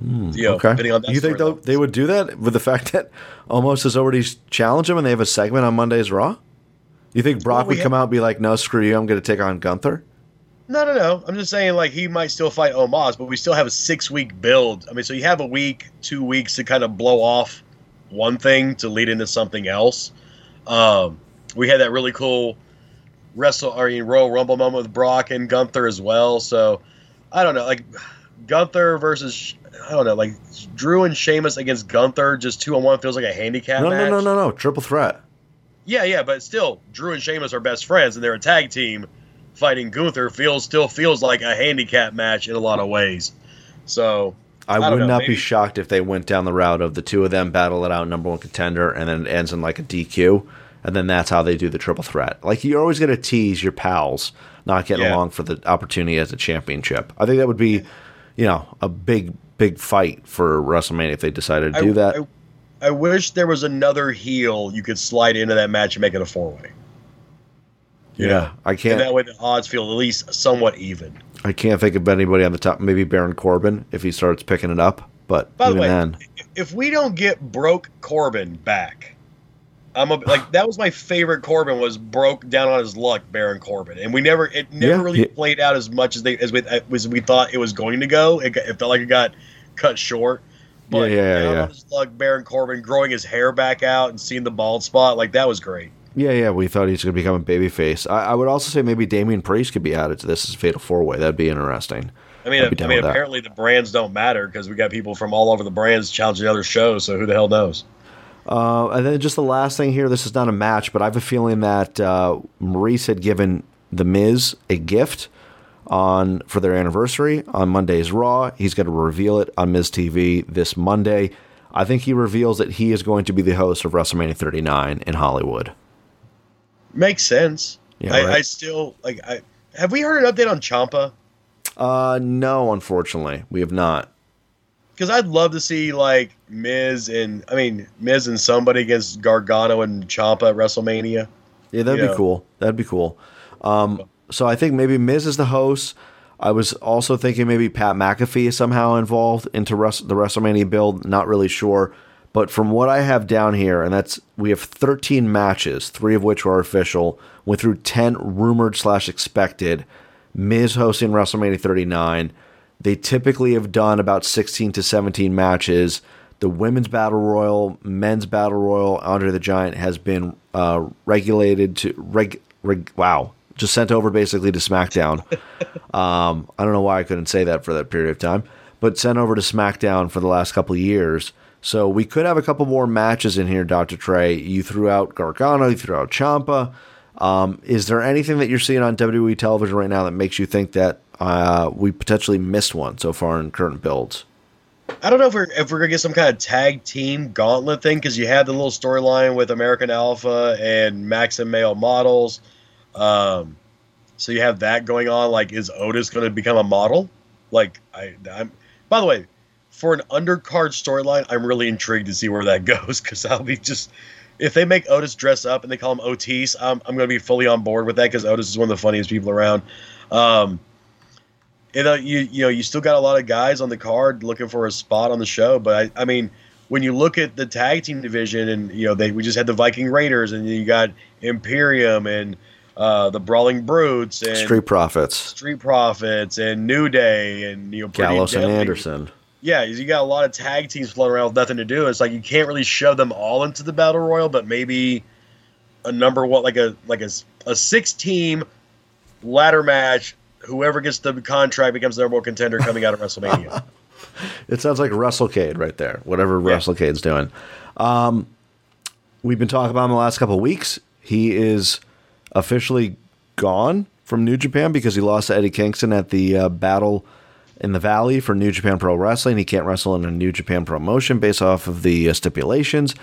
You know, Hmm, okay. you think they'll- would do that with the fact that Omos has already challenged him and they have a segment on Monday's Raw? You think Brock Well, we would come out and be like, no, screw you, I'm going to take on Gunther? No, no, no. I'm just saying, like, he might still fight Omos, but we still have a six week build. I mean, so you have a week, two weeks to kind of blow off one thing to lead into something else. Um, we had that really cool wrestle, or I mean, Royal Rumble moment with Brock and Gunther as well. So I don't know, like Gunther versus I don't know, like Drew and Sheamus against Gunther, just two on one feels like a handicap No, match. no, no, no, no. Triple threat. Yeah, yeah, but still, Drew and Sheamus are best friends, and they're a tag team. Fighting Gunther feels still feels like a handicap match in a lot of ways. So I, don't would know, not maybe- be shocked if they went down the route of the two of them battle it out number one contender and then it ends in like a DQ. And then that's how they do the triple threat. Like you're always going to tease your pals not getting Yeah. along for the opportunity as a championship. I think that would be, you know, a big big fight for WrestleMania if they decided to do that. I, I wish there was another heel you could slide into that match and make it a four way. yeah, I can't. that way the odds feel at least somewhat even. I can't think of anybody on the top. Maybe Baron Corbin if he starts picking it up. But By the way, then, if we don't get broke Corbin back, I'm a, like that was my favorite Corbin was broke down on his luck Baron Corbin, and we never it never Yeah, really he- played out as much as they as we as we thought it was going to go. It, got, it felt like it got cut short. But Yeah, yeah, down yeah. on his luck, Baron Corbin growing his hair back out and seeing the bald spot like that was great. Yeah, yeah, we thought he's going to become a babyface. I, I would also say maybe Damian Priest could be added to this as a fatal four way. That'd be interesting. I mean, I mean, with that. apparently the brands don't matter because we got people from all over the brands challenging other shows. So who the hell knows? Uh, and then just the last thing here. This is not a match, but I have a feeling that uh, Maryse had given the Miz a gift on for their anniversary on Monday's Raw. He's going to reveal it on Miz TV this Monday. I think he reveals that he is going to be the host of WrestleMania 39 in Hollywood. Makes sense. Yeah, I, right. I still like. I have we heard an update on Ciampa? Uh, no, unfortunately, we have not. Because I'd love to see like Miz and I mean Miz and somebody against Gargano and Ciampa at WrestleMania. Yeah, that'd You be know. cool. That'd be cool. Um, so I think maybe Miz is the host. I was also thinking maybe Pat McAfee is somehow involved into the WrestleMania build. Not really sure, but from what I have down here, and that's we have 13 matches, three of which are official. Went through 10 rumored slash expected. Miz hosting WrestleMania 39. They typically have done about 16 to 17 matches. The women's battle royal, men's battle royal, Andre the Giant has been uh, regulated to reg, reg. Wow, just sent over basically to SmackDown. um, I don't know why I couldn't say that for that period of time, but sent over to SmackDown for the last couple of years. So we could have a couple more matches in here, Doctor Trey. You threw out Gargano, you threw out Ciampa. Um, is there anything that you're seeing on WWE television right now that makes you think that uh, we potentially missed one so far in current builds? I don't know if we're if we're gonna get some kind of tag team gauntlet thing because you had the little storyline with American Alpha and Max and Male models. Um, so you have that going on. Like, is Otis going to become a model? Like, I, I'm. By the way, for an undercard storyline, I'm really intrigued to see where that goes because I'll be just. If they make Otis dress up and they call him Otis, I'm, I'm going to be fully on board with that because Otis is one of the funniest people around. Um, you know, you you know, you still got a lot of guys on the card looking for a spot on the show, but I, I mean, when you look at the tag team division, and you know, they we just had the Viking Raiders, and you got Imperium and uh, the Brawling Brutes and Street Profits, Street Profits and New Day, and you know, Gallows and Anderson. Yeah, you got a lot of tag teams floating around with nothing to do. It's like you can't really shove them all into the battle royal, but maybe a number what like a like a, a six team ladder match. Whoever gets the contract becomes the number one contender coming out of WrestleMania. It sounds like WrestleCade right there. Whatever WrestleCade's doing. Um, we've been talking about him the last couple of weeks. He is officially gone from New Japan because he lost to Eddie Kingston at the uh, Battle in the Valley for New Japan Pro Wrestling. He can't wrestle in a New Japan promotion based off of the uh, stipulations.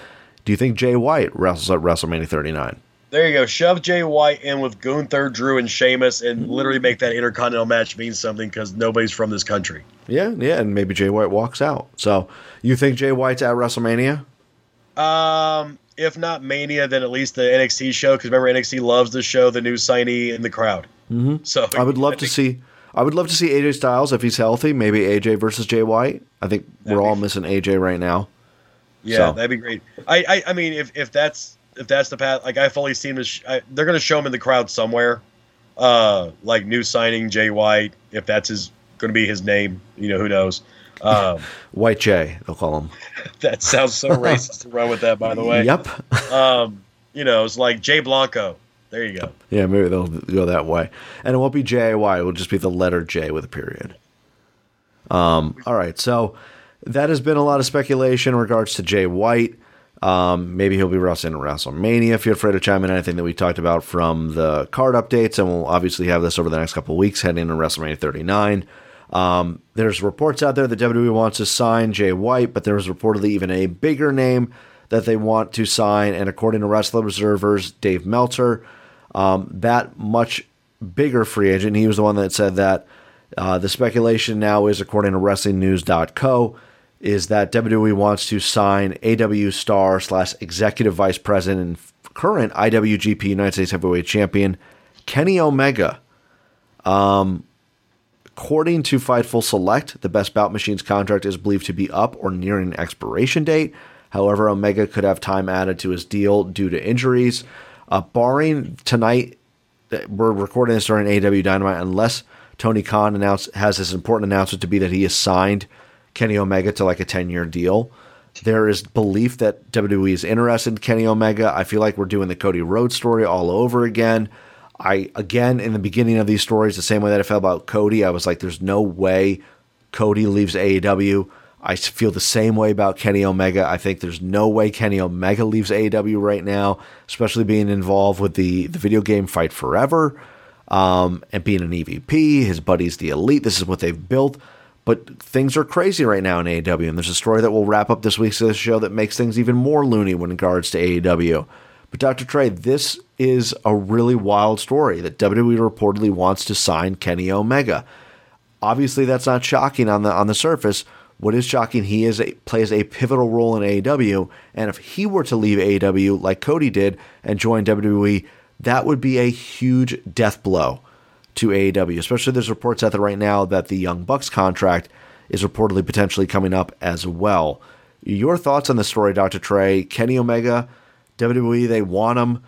Do you think Jay White wrestles at WrestleMania 39? there you go. Shove Jay White in with Gunther, Drew, and Sheamus, and literally make that intercontinental match mean something because nobody's from this country. Yeah, yeah, and maybe Jay White walks out. So you think Jay White's at WrestleMania? Um, if not Mania, then at least the NXT show because remember NXT loves to show the new signee in the crowd. hmm So I would love to see. I would love to see AJ Styles if he's healthy. Maybe AJ versus Jay White. I think we're all missing AJ right now. Yeah, So- that'd be great. I, I, I mean, if, if that's if that's the path, like I fully seen this, sh- I, they're gonna show him in the crowd somewhere, uh, like new signing Jay White, if that's his gonna be his name. You know, who knows? Um, White Jay, they'll call him. that sounds so racist to run with that, by the way. Yep. Um, you know, it's like Jay Blanco. There you go. Yeah, maybe they'll go that way, and it won't be J A Y. It will just be the letter J with a period. Um. All right. So that has been a lot of speculation in regards to Jay White. Um, maybe he'll be wrestling at WrestleMania. Feel free to chime in anything that we talked about from the card updates, and we'll obviously have this over the next couple weeks heading into WrestleMania 39. Um, there's reports out there that WWE wants to sign Jay White, but there's reportedly even a bigger name that they want to sign. And according to Wrestling Observer's Dave Meltzer, um, that much bigger free agent, he was the one that said that Uh, the speculation now is, according to WrestlingNews.co, is that WWE wants to sign AEW star slash executive vice president and current IWGP United States Heavyweight Champion Kenny Omega. Um, according to Fightful Select, the Best Bout Machine's contract is believed to be up or nearing expiration date. However, Omega could have time added to his deal due to injuries. Uh, barring tonight, we're recording this during AEW Dynamite, unless Tony Khan announced has this important announcement to be that he has signed Kenny Omega to like a 10 year deal. There is belief that WWE is interested in Kenny Omega. I feel like we're doing the Cody Rhodes story all over again. I again in the beginning of these stories, the same way that I felt about Cody, I was like, "There's no way Cody leaves AEW." I feel the same way about Kenny Omega. I think there's no way Kenny Omega leaves AEW right now, especially being involved with the the video game Fight Forever um, and being an EVP. His buddies, the Elite. This is what they've built. But things are crazy right now in AEW, and there's a story that will wrap up this week's show that makes things even more loony when it regards to AEW. But Dr. Trey, this is a really wild story that WWE reportedly wants to sign Kenny Omega. Obviously, that's not shocking on the on the surface. What is shocking, he is a, plays a pivotal role in AEW, and if he were to leave AEW like Cody did and join WWE, that would be a huge death blow to AEW. Especially there's reports out there right now that the Young Bucks contract is reportedly potentially coming up as well. Your thoughts on the story, Dr. Trey? Kenny Omega, WWE, they want him.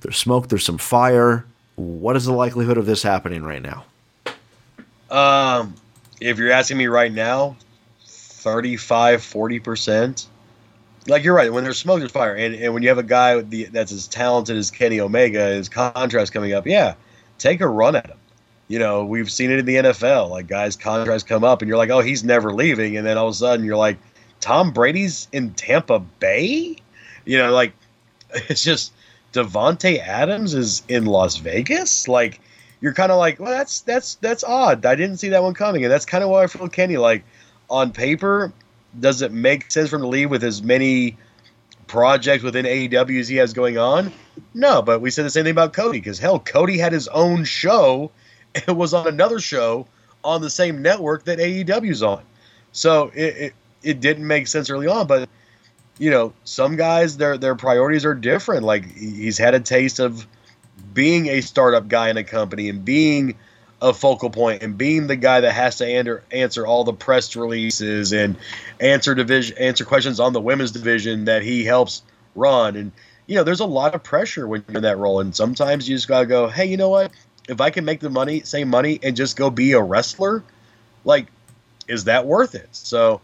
There's smoke, there's some fire. What is the likelihood of this happening right now? Um, if you're asking me right now, 35, 40%. Like you're right. When there's smoke, there's fire. And, and when you have a guy the, that's as talented as Kenny Omega, his contract's coming up, yeah, take a run at him. You know, we've seen it in the NFL. Like guys' contracts come up, and you're like, oh, he's never leaving. And then all of a sudden, you're like, Tom Brady's in Tampa Bay. You know, like it's just Davante Adams is in Las Vegas. Like you're kind of like, well, that's that's that's odd. I didn't see that one coming, and that's kind of why I feel Kenny. Like on paper, does it make sense for him to leave with as many projects within AEW as he has going on? No, but we said the same thing about Cody because hell, Cody had his own show and was on another show on the same network that AEW's on. So it, it, it didn't make sense early on, but you know, some guys their their priorities are different. Like he's had a taste of being a startup guy in a company and being a focal point and being the guy that has to answer, answer all the press releases and answer division answer questions on the women's division that he helps run. And you know there's a lot of pressure when you're in that role and sometimes you just gotta go hey you know what? If i can make the money same money and just go be a wrestler like is that worth it? So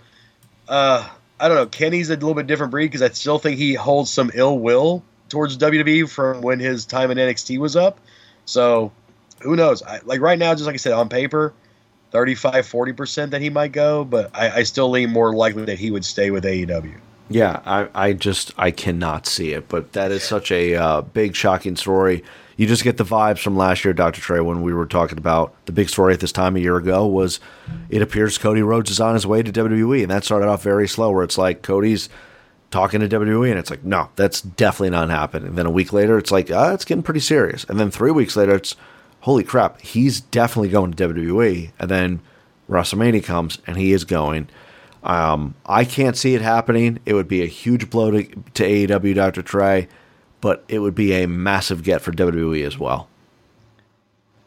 uh i don't know. Kenny's a little bit different breed because i still think he holds some ill will towards wwe from when his time in nxt was up. So who knows? I, like right now, just like I said, on paper, 35, 40% that he might go, but I, I still lean more likely that he would stay with AEW. Yeah, I, I just I cannot see it, but that is such a uh, big, shocking story. You just get the vibes from last year, Dr. Trey, when we were talking about the big story at this time a year ago was it appears Cody Rhodes is on his way to WWE, and that started off very slow, where it's like Cody's talking to WWE, and it's like, no, that's definitely not happening. And then a week later, it's like, ah, it's getting pretty serious. And then three weeks later, it's holy crap, he's definitely going to WWE. And then WrestleMania comes and he is going. Um, I can't see it happening. It would be a huge blow to, to AEW, Dr. Trey, but it would be a massive get for WWE as well.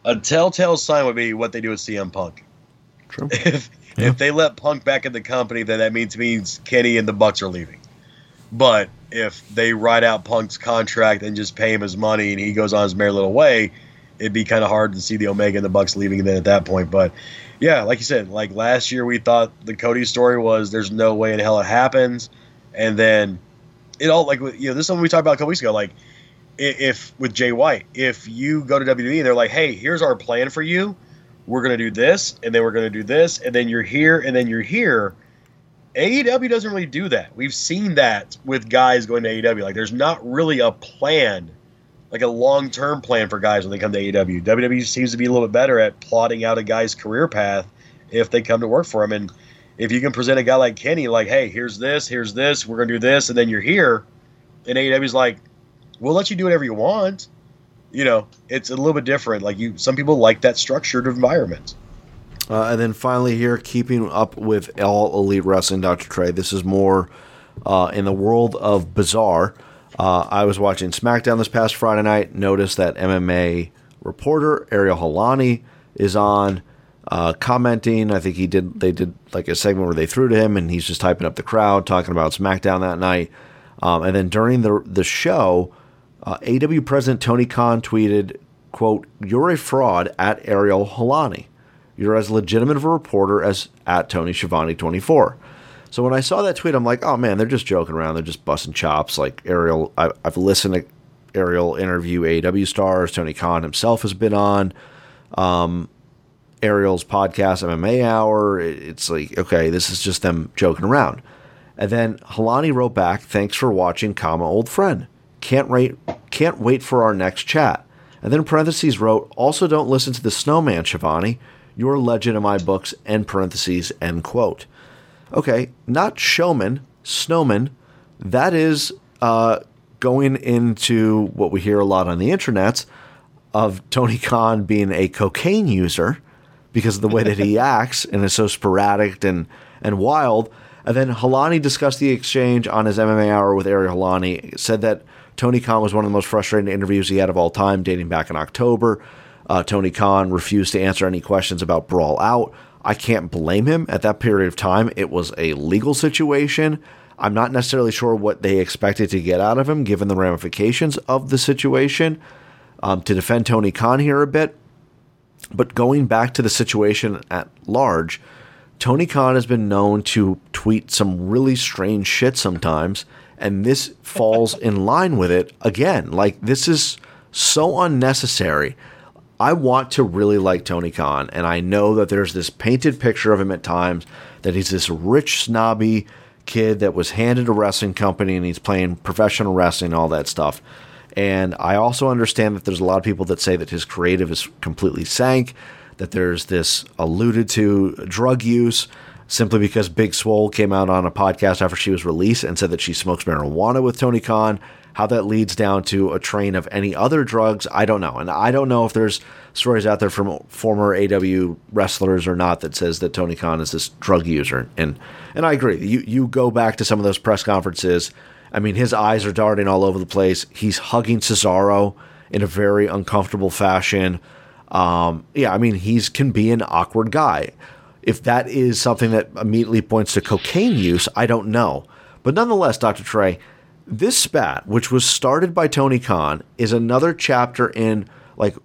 A telltale sign would be what they do with CM Punk. True. If yeah. if they let Punk back in the company, then that means means Kenny and the Bucks are leaving. But if they ride out Punk's contract and just pay him his money and he goes on his merry little way, it'd be kind of hard to see the Omega and the Bucks leaving then at that point. But yeah, like you said, like last year we thought the Cody story was there's no way in hell it happens, and then it all like you know this is something we talked about a couple weeks ago. Like if with Jay White, if you go to WWE and they're like, hey, here's our plan for you, we're gonna do this, and then we're gonna do this, and then you're here, and then you're here. AEW doesn't really do that. We've seen that with guys going to AEW. Like, there's not really a plan like a long term plan for guys when they come to AEW. WWE seems to be a little bit better at plotting out a guy's career path if they come to work for him. And if you can present a guy like Kenny, like, hey, here's this, here's this, we're gonna do this, and then you're here, and AEW's like, we'll let you do whatever you want. You know, it's a little bit different. Like you, some people like that structured environment. Uh, and then finally, here, keeping up with All Elite Wrestling, Dr. Trey. This is more uh, in the world of bizarre. Uh, I was watching SmackDown this past Friday night, noticed that MMA reporter Ariel Helwani is on uh, commenting. I think he did. They did like a segment where they threw to him, and he's just typing up the crowd, talking about SmackDown that night. Um, and then during the the show, uh, AEW President Tony Khan tweeted, "quote You're a fraud at Ariel Helwani. You're as legitimate of a reporter as at Tony Schiavone 24." So when I saw that tweet, I'm like, "Oh man, they're just joking around. They're just busting chops." Like Ariel, I, I've listened to Ariel interview AEW stars. Tony Khan himself has been on. Um, Ariel's podcast, MMA Hour. It's like, okay, this is just them joking around. And then Helwani wrote back, "Thanks for watching, comma old friend. Can't wait, can't wait for our next chat." And then parentheses wrote, "Also don't listen to the Snowman, Schiavone. You're a legend in my books." End parentheses. End quote. Okay, not showman, snowman. That is uh, going into what we hear a lot on the internet of Tony Khan being a cocaine user because of the way that he acts and is so sporadic and, and wild. And then Helwani discussed the exchange on his MMA hour with Ariel Helwani. Said that Tony Khan was one of the most frustrating interviews he had of all time, dating back in October. Uh, Tony Khan refused to answer any questions about Brawl Out. I can't blame him. At that period of time, it was a legal situation. I'm not necessarily sure what they expected to get out of him, given the ramifications of the situation. Um, to defend Tony Khan here a bit, but going back to the situation at large, Tony Khan has been known to tweet some really strange shit sometimes, and this falls in line with it again. Like, this is so unnecessary. I want to really like Tony Khan, and I know that there's this painted picture of him at times that he's this rich, snobby kid that was handed a wrestling company and he's playing professional wrestling and all that stuff. And I also understand that there's a lot of people that say that his creative is completely sank, that there's this alluded to drug use simply because Big Swole came out on a podcast after she was released and said that she smokes marijuana with Tony Khan. How that leads down to a train of any other drugs, I don't know. And I don't know if there's stories out there from former AEW wrestlers or not that says that Tony Khan is this drug user. And and I agree. You you go back to some of those press conferences I mean, his eyes are darting all over the place. He's hugging Cesaro in a very uncomfortable fashion. Um, yeah, I mean, he's can be an awkward guy. If that is something that immediately points to cocaine use, I don't know. But nonetheless, Dr. Trey, this spat, which was started by Tony Khan, is another chapter in like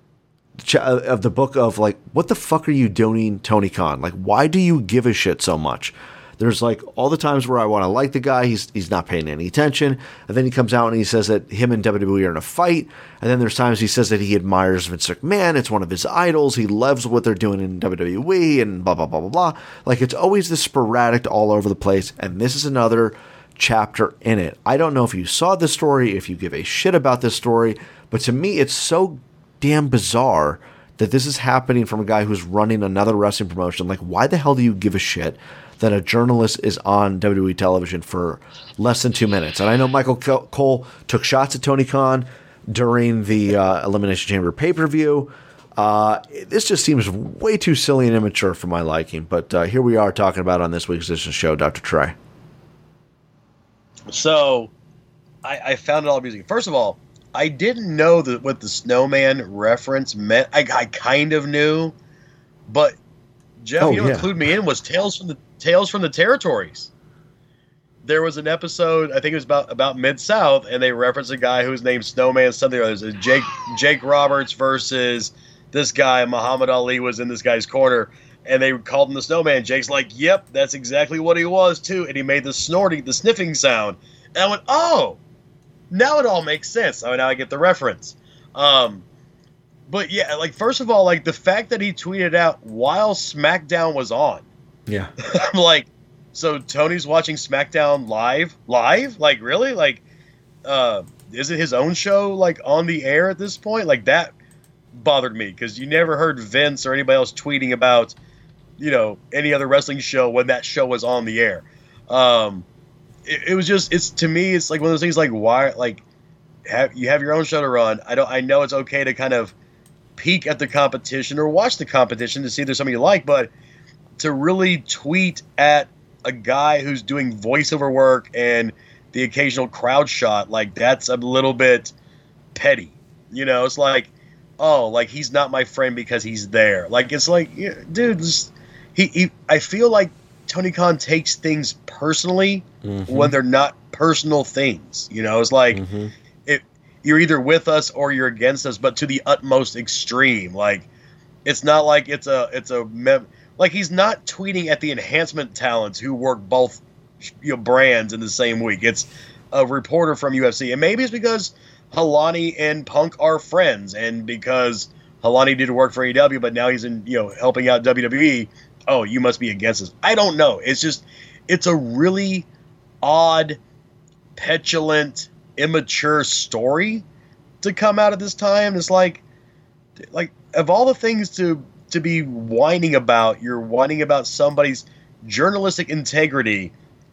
uh, of the book of like, what the fuck are you doing, Tony Khan? Like, why do you give a shit so much? There's like all the times where I want to like the guy, he's he's not paying any attention, and then he comes out and he says that him and WWE are in a fight, and then there's times he says that he admires Vince McMahon, it's one of his idols, he loves what they're doing in WWE, and blah blah blah blah blah. Like it's always this sporadic all over the place, and this is another chapter in it. I don't know if you saw this story, if you give a shit about this story, but to me it's so damn bizarre that this is happening from a guy who's running another wrestling promotion. Like, why the hell do you give a shit that a journalist is on WWE television for less than two minutes. And I know Michael Cole took shots at Tony Khan during the uh, Elimination Chamber pay per view. Uh, this just seems way too silly and immature for my liking. But uh, here we are talking about on this week's edition show, Dr. Trey. So I, I found it all amusing. First of all, I didn't know that what the snowman reference meant. I, I kind of knew, but Jeff, oh, you know, yeah. include me in was Tales from the Tales from the Territories. There was an episode, I think it was about about Mid South, and they referenced a guy who's named Snowman something or other. Jake Jake Roberts versus this guy. Muhammad Ali was in this guy's corner, and they called him the Snowman. Jake's like, "Yep, that's exactly what he was too," and he made the snorting, the sniffing sound. And I went, "Oh, now it all makes sense. Oh, now I get the reference." Um, but yeah, like first of all, like the fact that he tweeted out while SmackDown was on. Yeah. I'm like, so Tony's watching SmackDown live, live, like really, like, uh, is it his own show like on the air at this point? Like that bothered me because you never heard Vince or anybody else tweeting about, you know, any other wrestling show when that show was on the air. Um, it, it was just, it's to me, it's like one of those things like why, like, have you have your own show to run? I don't, I know it's okay to kind of peek at the competition or watch the competition to see if there's something you like. But to really tweet at a guy who's doing voiceover work and the occasional crowd shot, like that's a little bit petty. You know, it's like, oh, like he's not my friend because he's there. Like it's like, dude, this, he, he. I feel like Tony Khan takes things personally Mhm. when they're not personal things. You know, it's like Mm-hmm. it, you're either with us or you're against us, but to the utmost extreme. Like it's not like it's a it's a mem- like he's not tweeting at the enhancement talents who work both you know, brands in the same week. It's a reporter from UFC, and maybe it's because Helwani and Punk are friends, and because Helwani did work for AEW, but now he's in you know helping out WWE. Oh, you must be against us. I don't know. It's just it's a really odd, petulant, immature story to come out at this time. It's like like of all the things to to be whining about, you're whining about somebody's journalistic integrity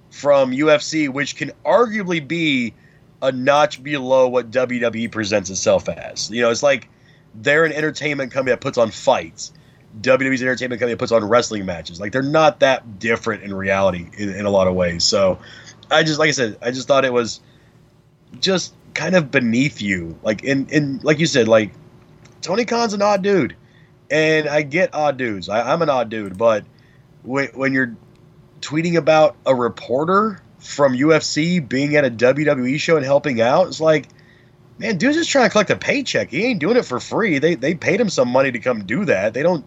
from UFC, which can arguably be a notch below what WWE presents itself as. You know, it's like they're an entertainment company that puts on fights. WWE's entertainment company puts on wrestling matches. Like they're not that different in reality in, in a lot of ways. So I just like I said, I just thought it was just kind of beneath you. Like in in like you said, like Tony Khan's an odd dude, and I get odd dudes. I, I'm an odd dude, but when when you're tweeting about a reporter from UFC being at a WWE show and helping out, it's like, man, dude's just trying to collect a paycheck. He ain't doing it for free. They they paid him some money to come do that. They don't.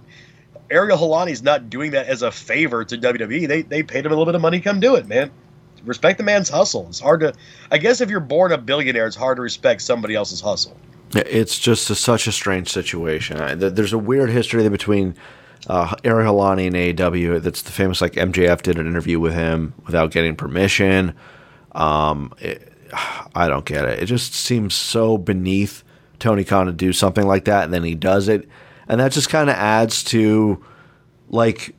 Ariel Helwani's not doing that as a favor to WWE. They they paid him a little bit of money come do it, man. Respect the man's hustle. It's hard to. I guess if you're born a billionaire, it's hard to respect somebody else's hustle. It's just a, such a strange situation. I- There's a weird history between uh, Ariel Helwani and AEW. That's the famous like MJF did an interview with him without getting permission. Um, it, I don't get it. It just seems so beneath Tony Khan to do something like that, and then he does it, and that just kind of adds to like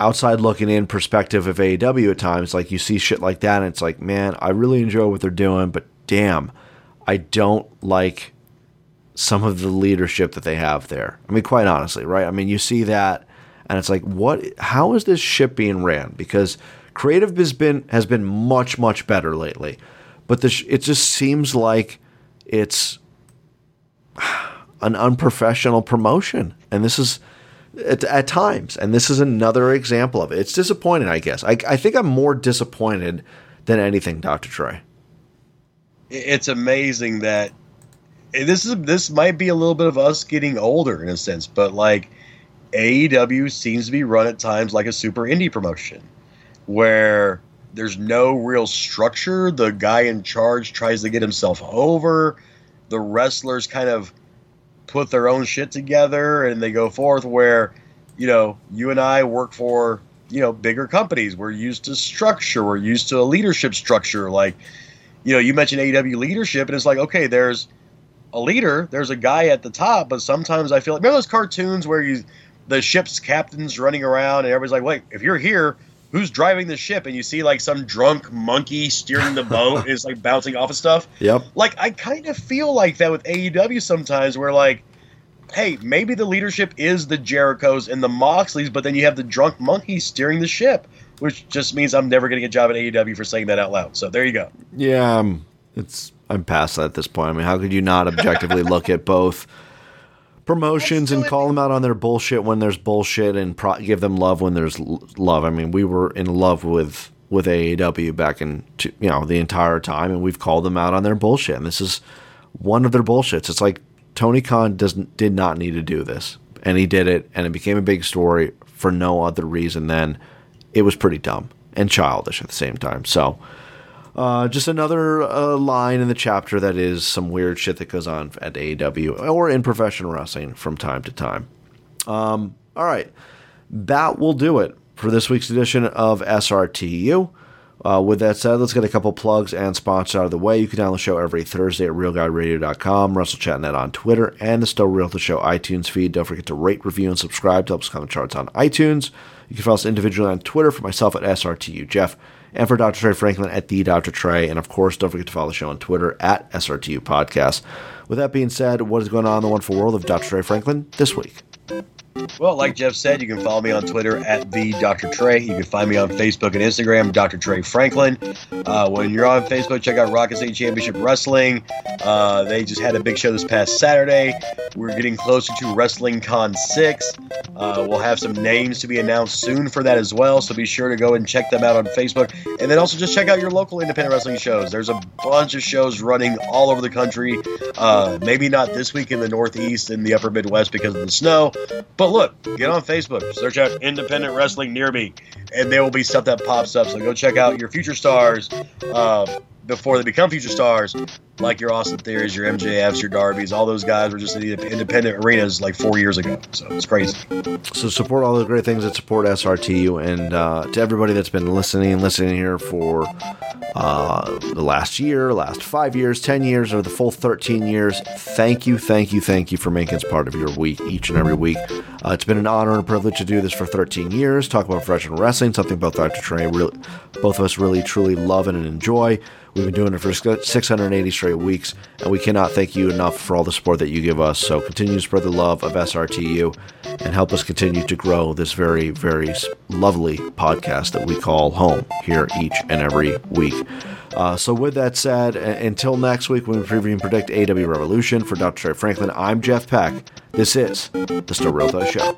outside looking in perspective of AEW at times. Like you see shit like that, and it's like, man, I really enjoy what they're doing, but damn, I don't like some of the leadership that they have there. I mean, quite honestly, right? I mean, you see that, and it's like, what? How is this ship being ran? Because creative has been has been much much better lately, but the it just seems like it's an unprofessional promotion, and this is at, at times, and this is another example of it. It's disappointing, I guess. I, I think I'm more disappointed than anything, Doctor Troy. it's amazing that this is this might be a little bit of us getting older in a sense, but like AEW seems to be run at times like a super indie promotion where there's no real structure. The guy in charge tries to get himself over. The wrestlers kind of put their own shit together and they go forth where, you know, you and I work for, you know, bigger companies. We're used to structure. We're used to a leadership structure. Like, you know, you mentioned AEW leadership, and it's like, okay, there's a leader, there's a guy at the top, but sometimes I feel like remember those cartoons where you the ship's captain's running around and everybody's like, wait, if you're here, who's driving the ship? And you see like some drunk monkey steering the boat is like bouncing off of stuff. Yep. Like I kind of feel like that with AEW sometimes where like hey, maybe the leadership is the Jerichos and the Moxleys, but then you have the drunk monkey steering the ship, which just means I'm never getting a job at AEW for saying that out loud. So there you go. Yeah, um, it's I'm past that at this point. I mean, how could you not objectively look at both promotions and call them out on their bullshit when there's bullshit and pro- give them love when there's l- love? I mean, we were in love with with AEW back in t- you know the entire time, and we've called them out on their bullshit. And this is one of their bullshits. It's like Tony Khan doesn't did not need to do this, and he did it, and it became a big story for no other reason than it was pretty dumb and childish at the same time. So. Uh, just another uh, line in the chapter that is some weird shit that goes on at AEW or in professional wrestling from time to time. Um, all right, that will do it for this week's edition of SRTU. Uh, with that said, let's get a couple plugs and sponsors out of the way. You can download the show every Thursday at RealGuyRadio.com, WrestleChatNet on Twitter, and the Still Real to Show iTunes feed. Don't forget to rate, review, and subscribe to help us the charts on iTunes. You can follow us individually on Twitter for myself at SRTU Jeff and for Dr. Trey Franklin at the Dr. Trey. And of course, don't forget to follow the show on Twitter at SRTU Podcast. With that being said, what is going on in the wonderful world of Dr. Trey Franklin this week? Well, like Jeff said, you can follow me on Twitter at the Dr. Trey. You can find me on Facebook and Instagram, Dr. Trey Franklin. Uh, when you're on Facebook, check out Rocket City Championship Wrestling. Uh, they just had a big show this past Saturday. We're getting closer to Wrestling Con 6. Uh, we'll have some names to be announced soon for that as well, so be sure to go and check them out on Facebook. And then also just check out your local independent wrestling shows. There's a bunch of shows running all over the country. Uh, maybe not this week in the Northeast and the Upper Midwest because of the snow, but look, get on Facebook, search out independent wrestling near me, and there will be stuff that pops up. So go check out your future stars uh, before they become future stars, like your Austin Theories, your MJFs, your Darbys. All those guys were just in the independent arenas like four years ago. So it's crazy. So support all the great things that support SRTU, and uh, to everybody that's been listening, and listening here for uh, the last year, last five years, ten years, or the full thirteen years. Thank you, thank you, thank you for making us part of your week each and every week. Uh, it's been an honor and a privilege to do this for 13 years. Talk about professional wrestling, something both Dr. Trey, really, both of us really truly love and enjoy. We've been doing it for 680 straight weeks, and we cannot thank you enough for all the support that you give us. So continue to spread the love of SRTU and help us continue to grow this very, very lovely podcast that we call home here each and every week. Uh, so, with that said, until next week when we preview and predict AEW Revolution, for Dr. Trey Franklin, I'm Jeff Peck. This is The Still Real Show.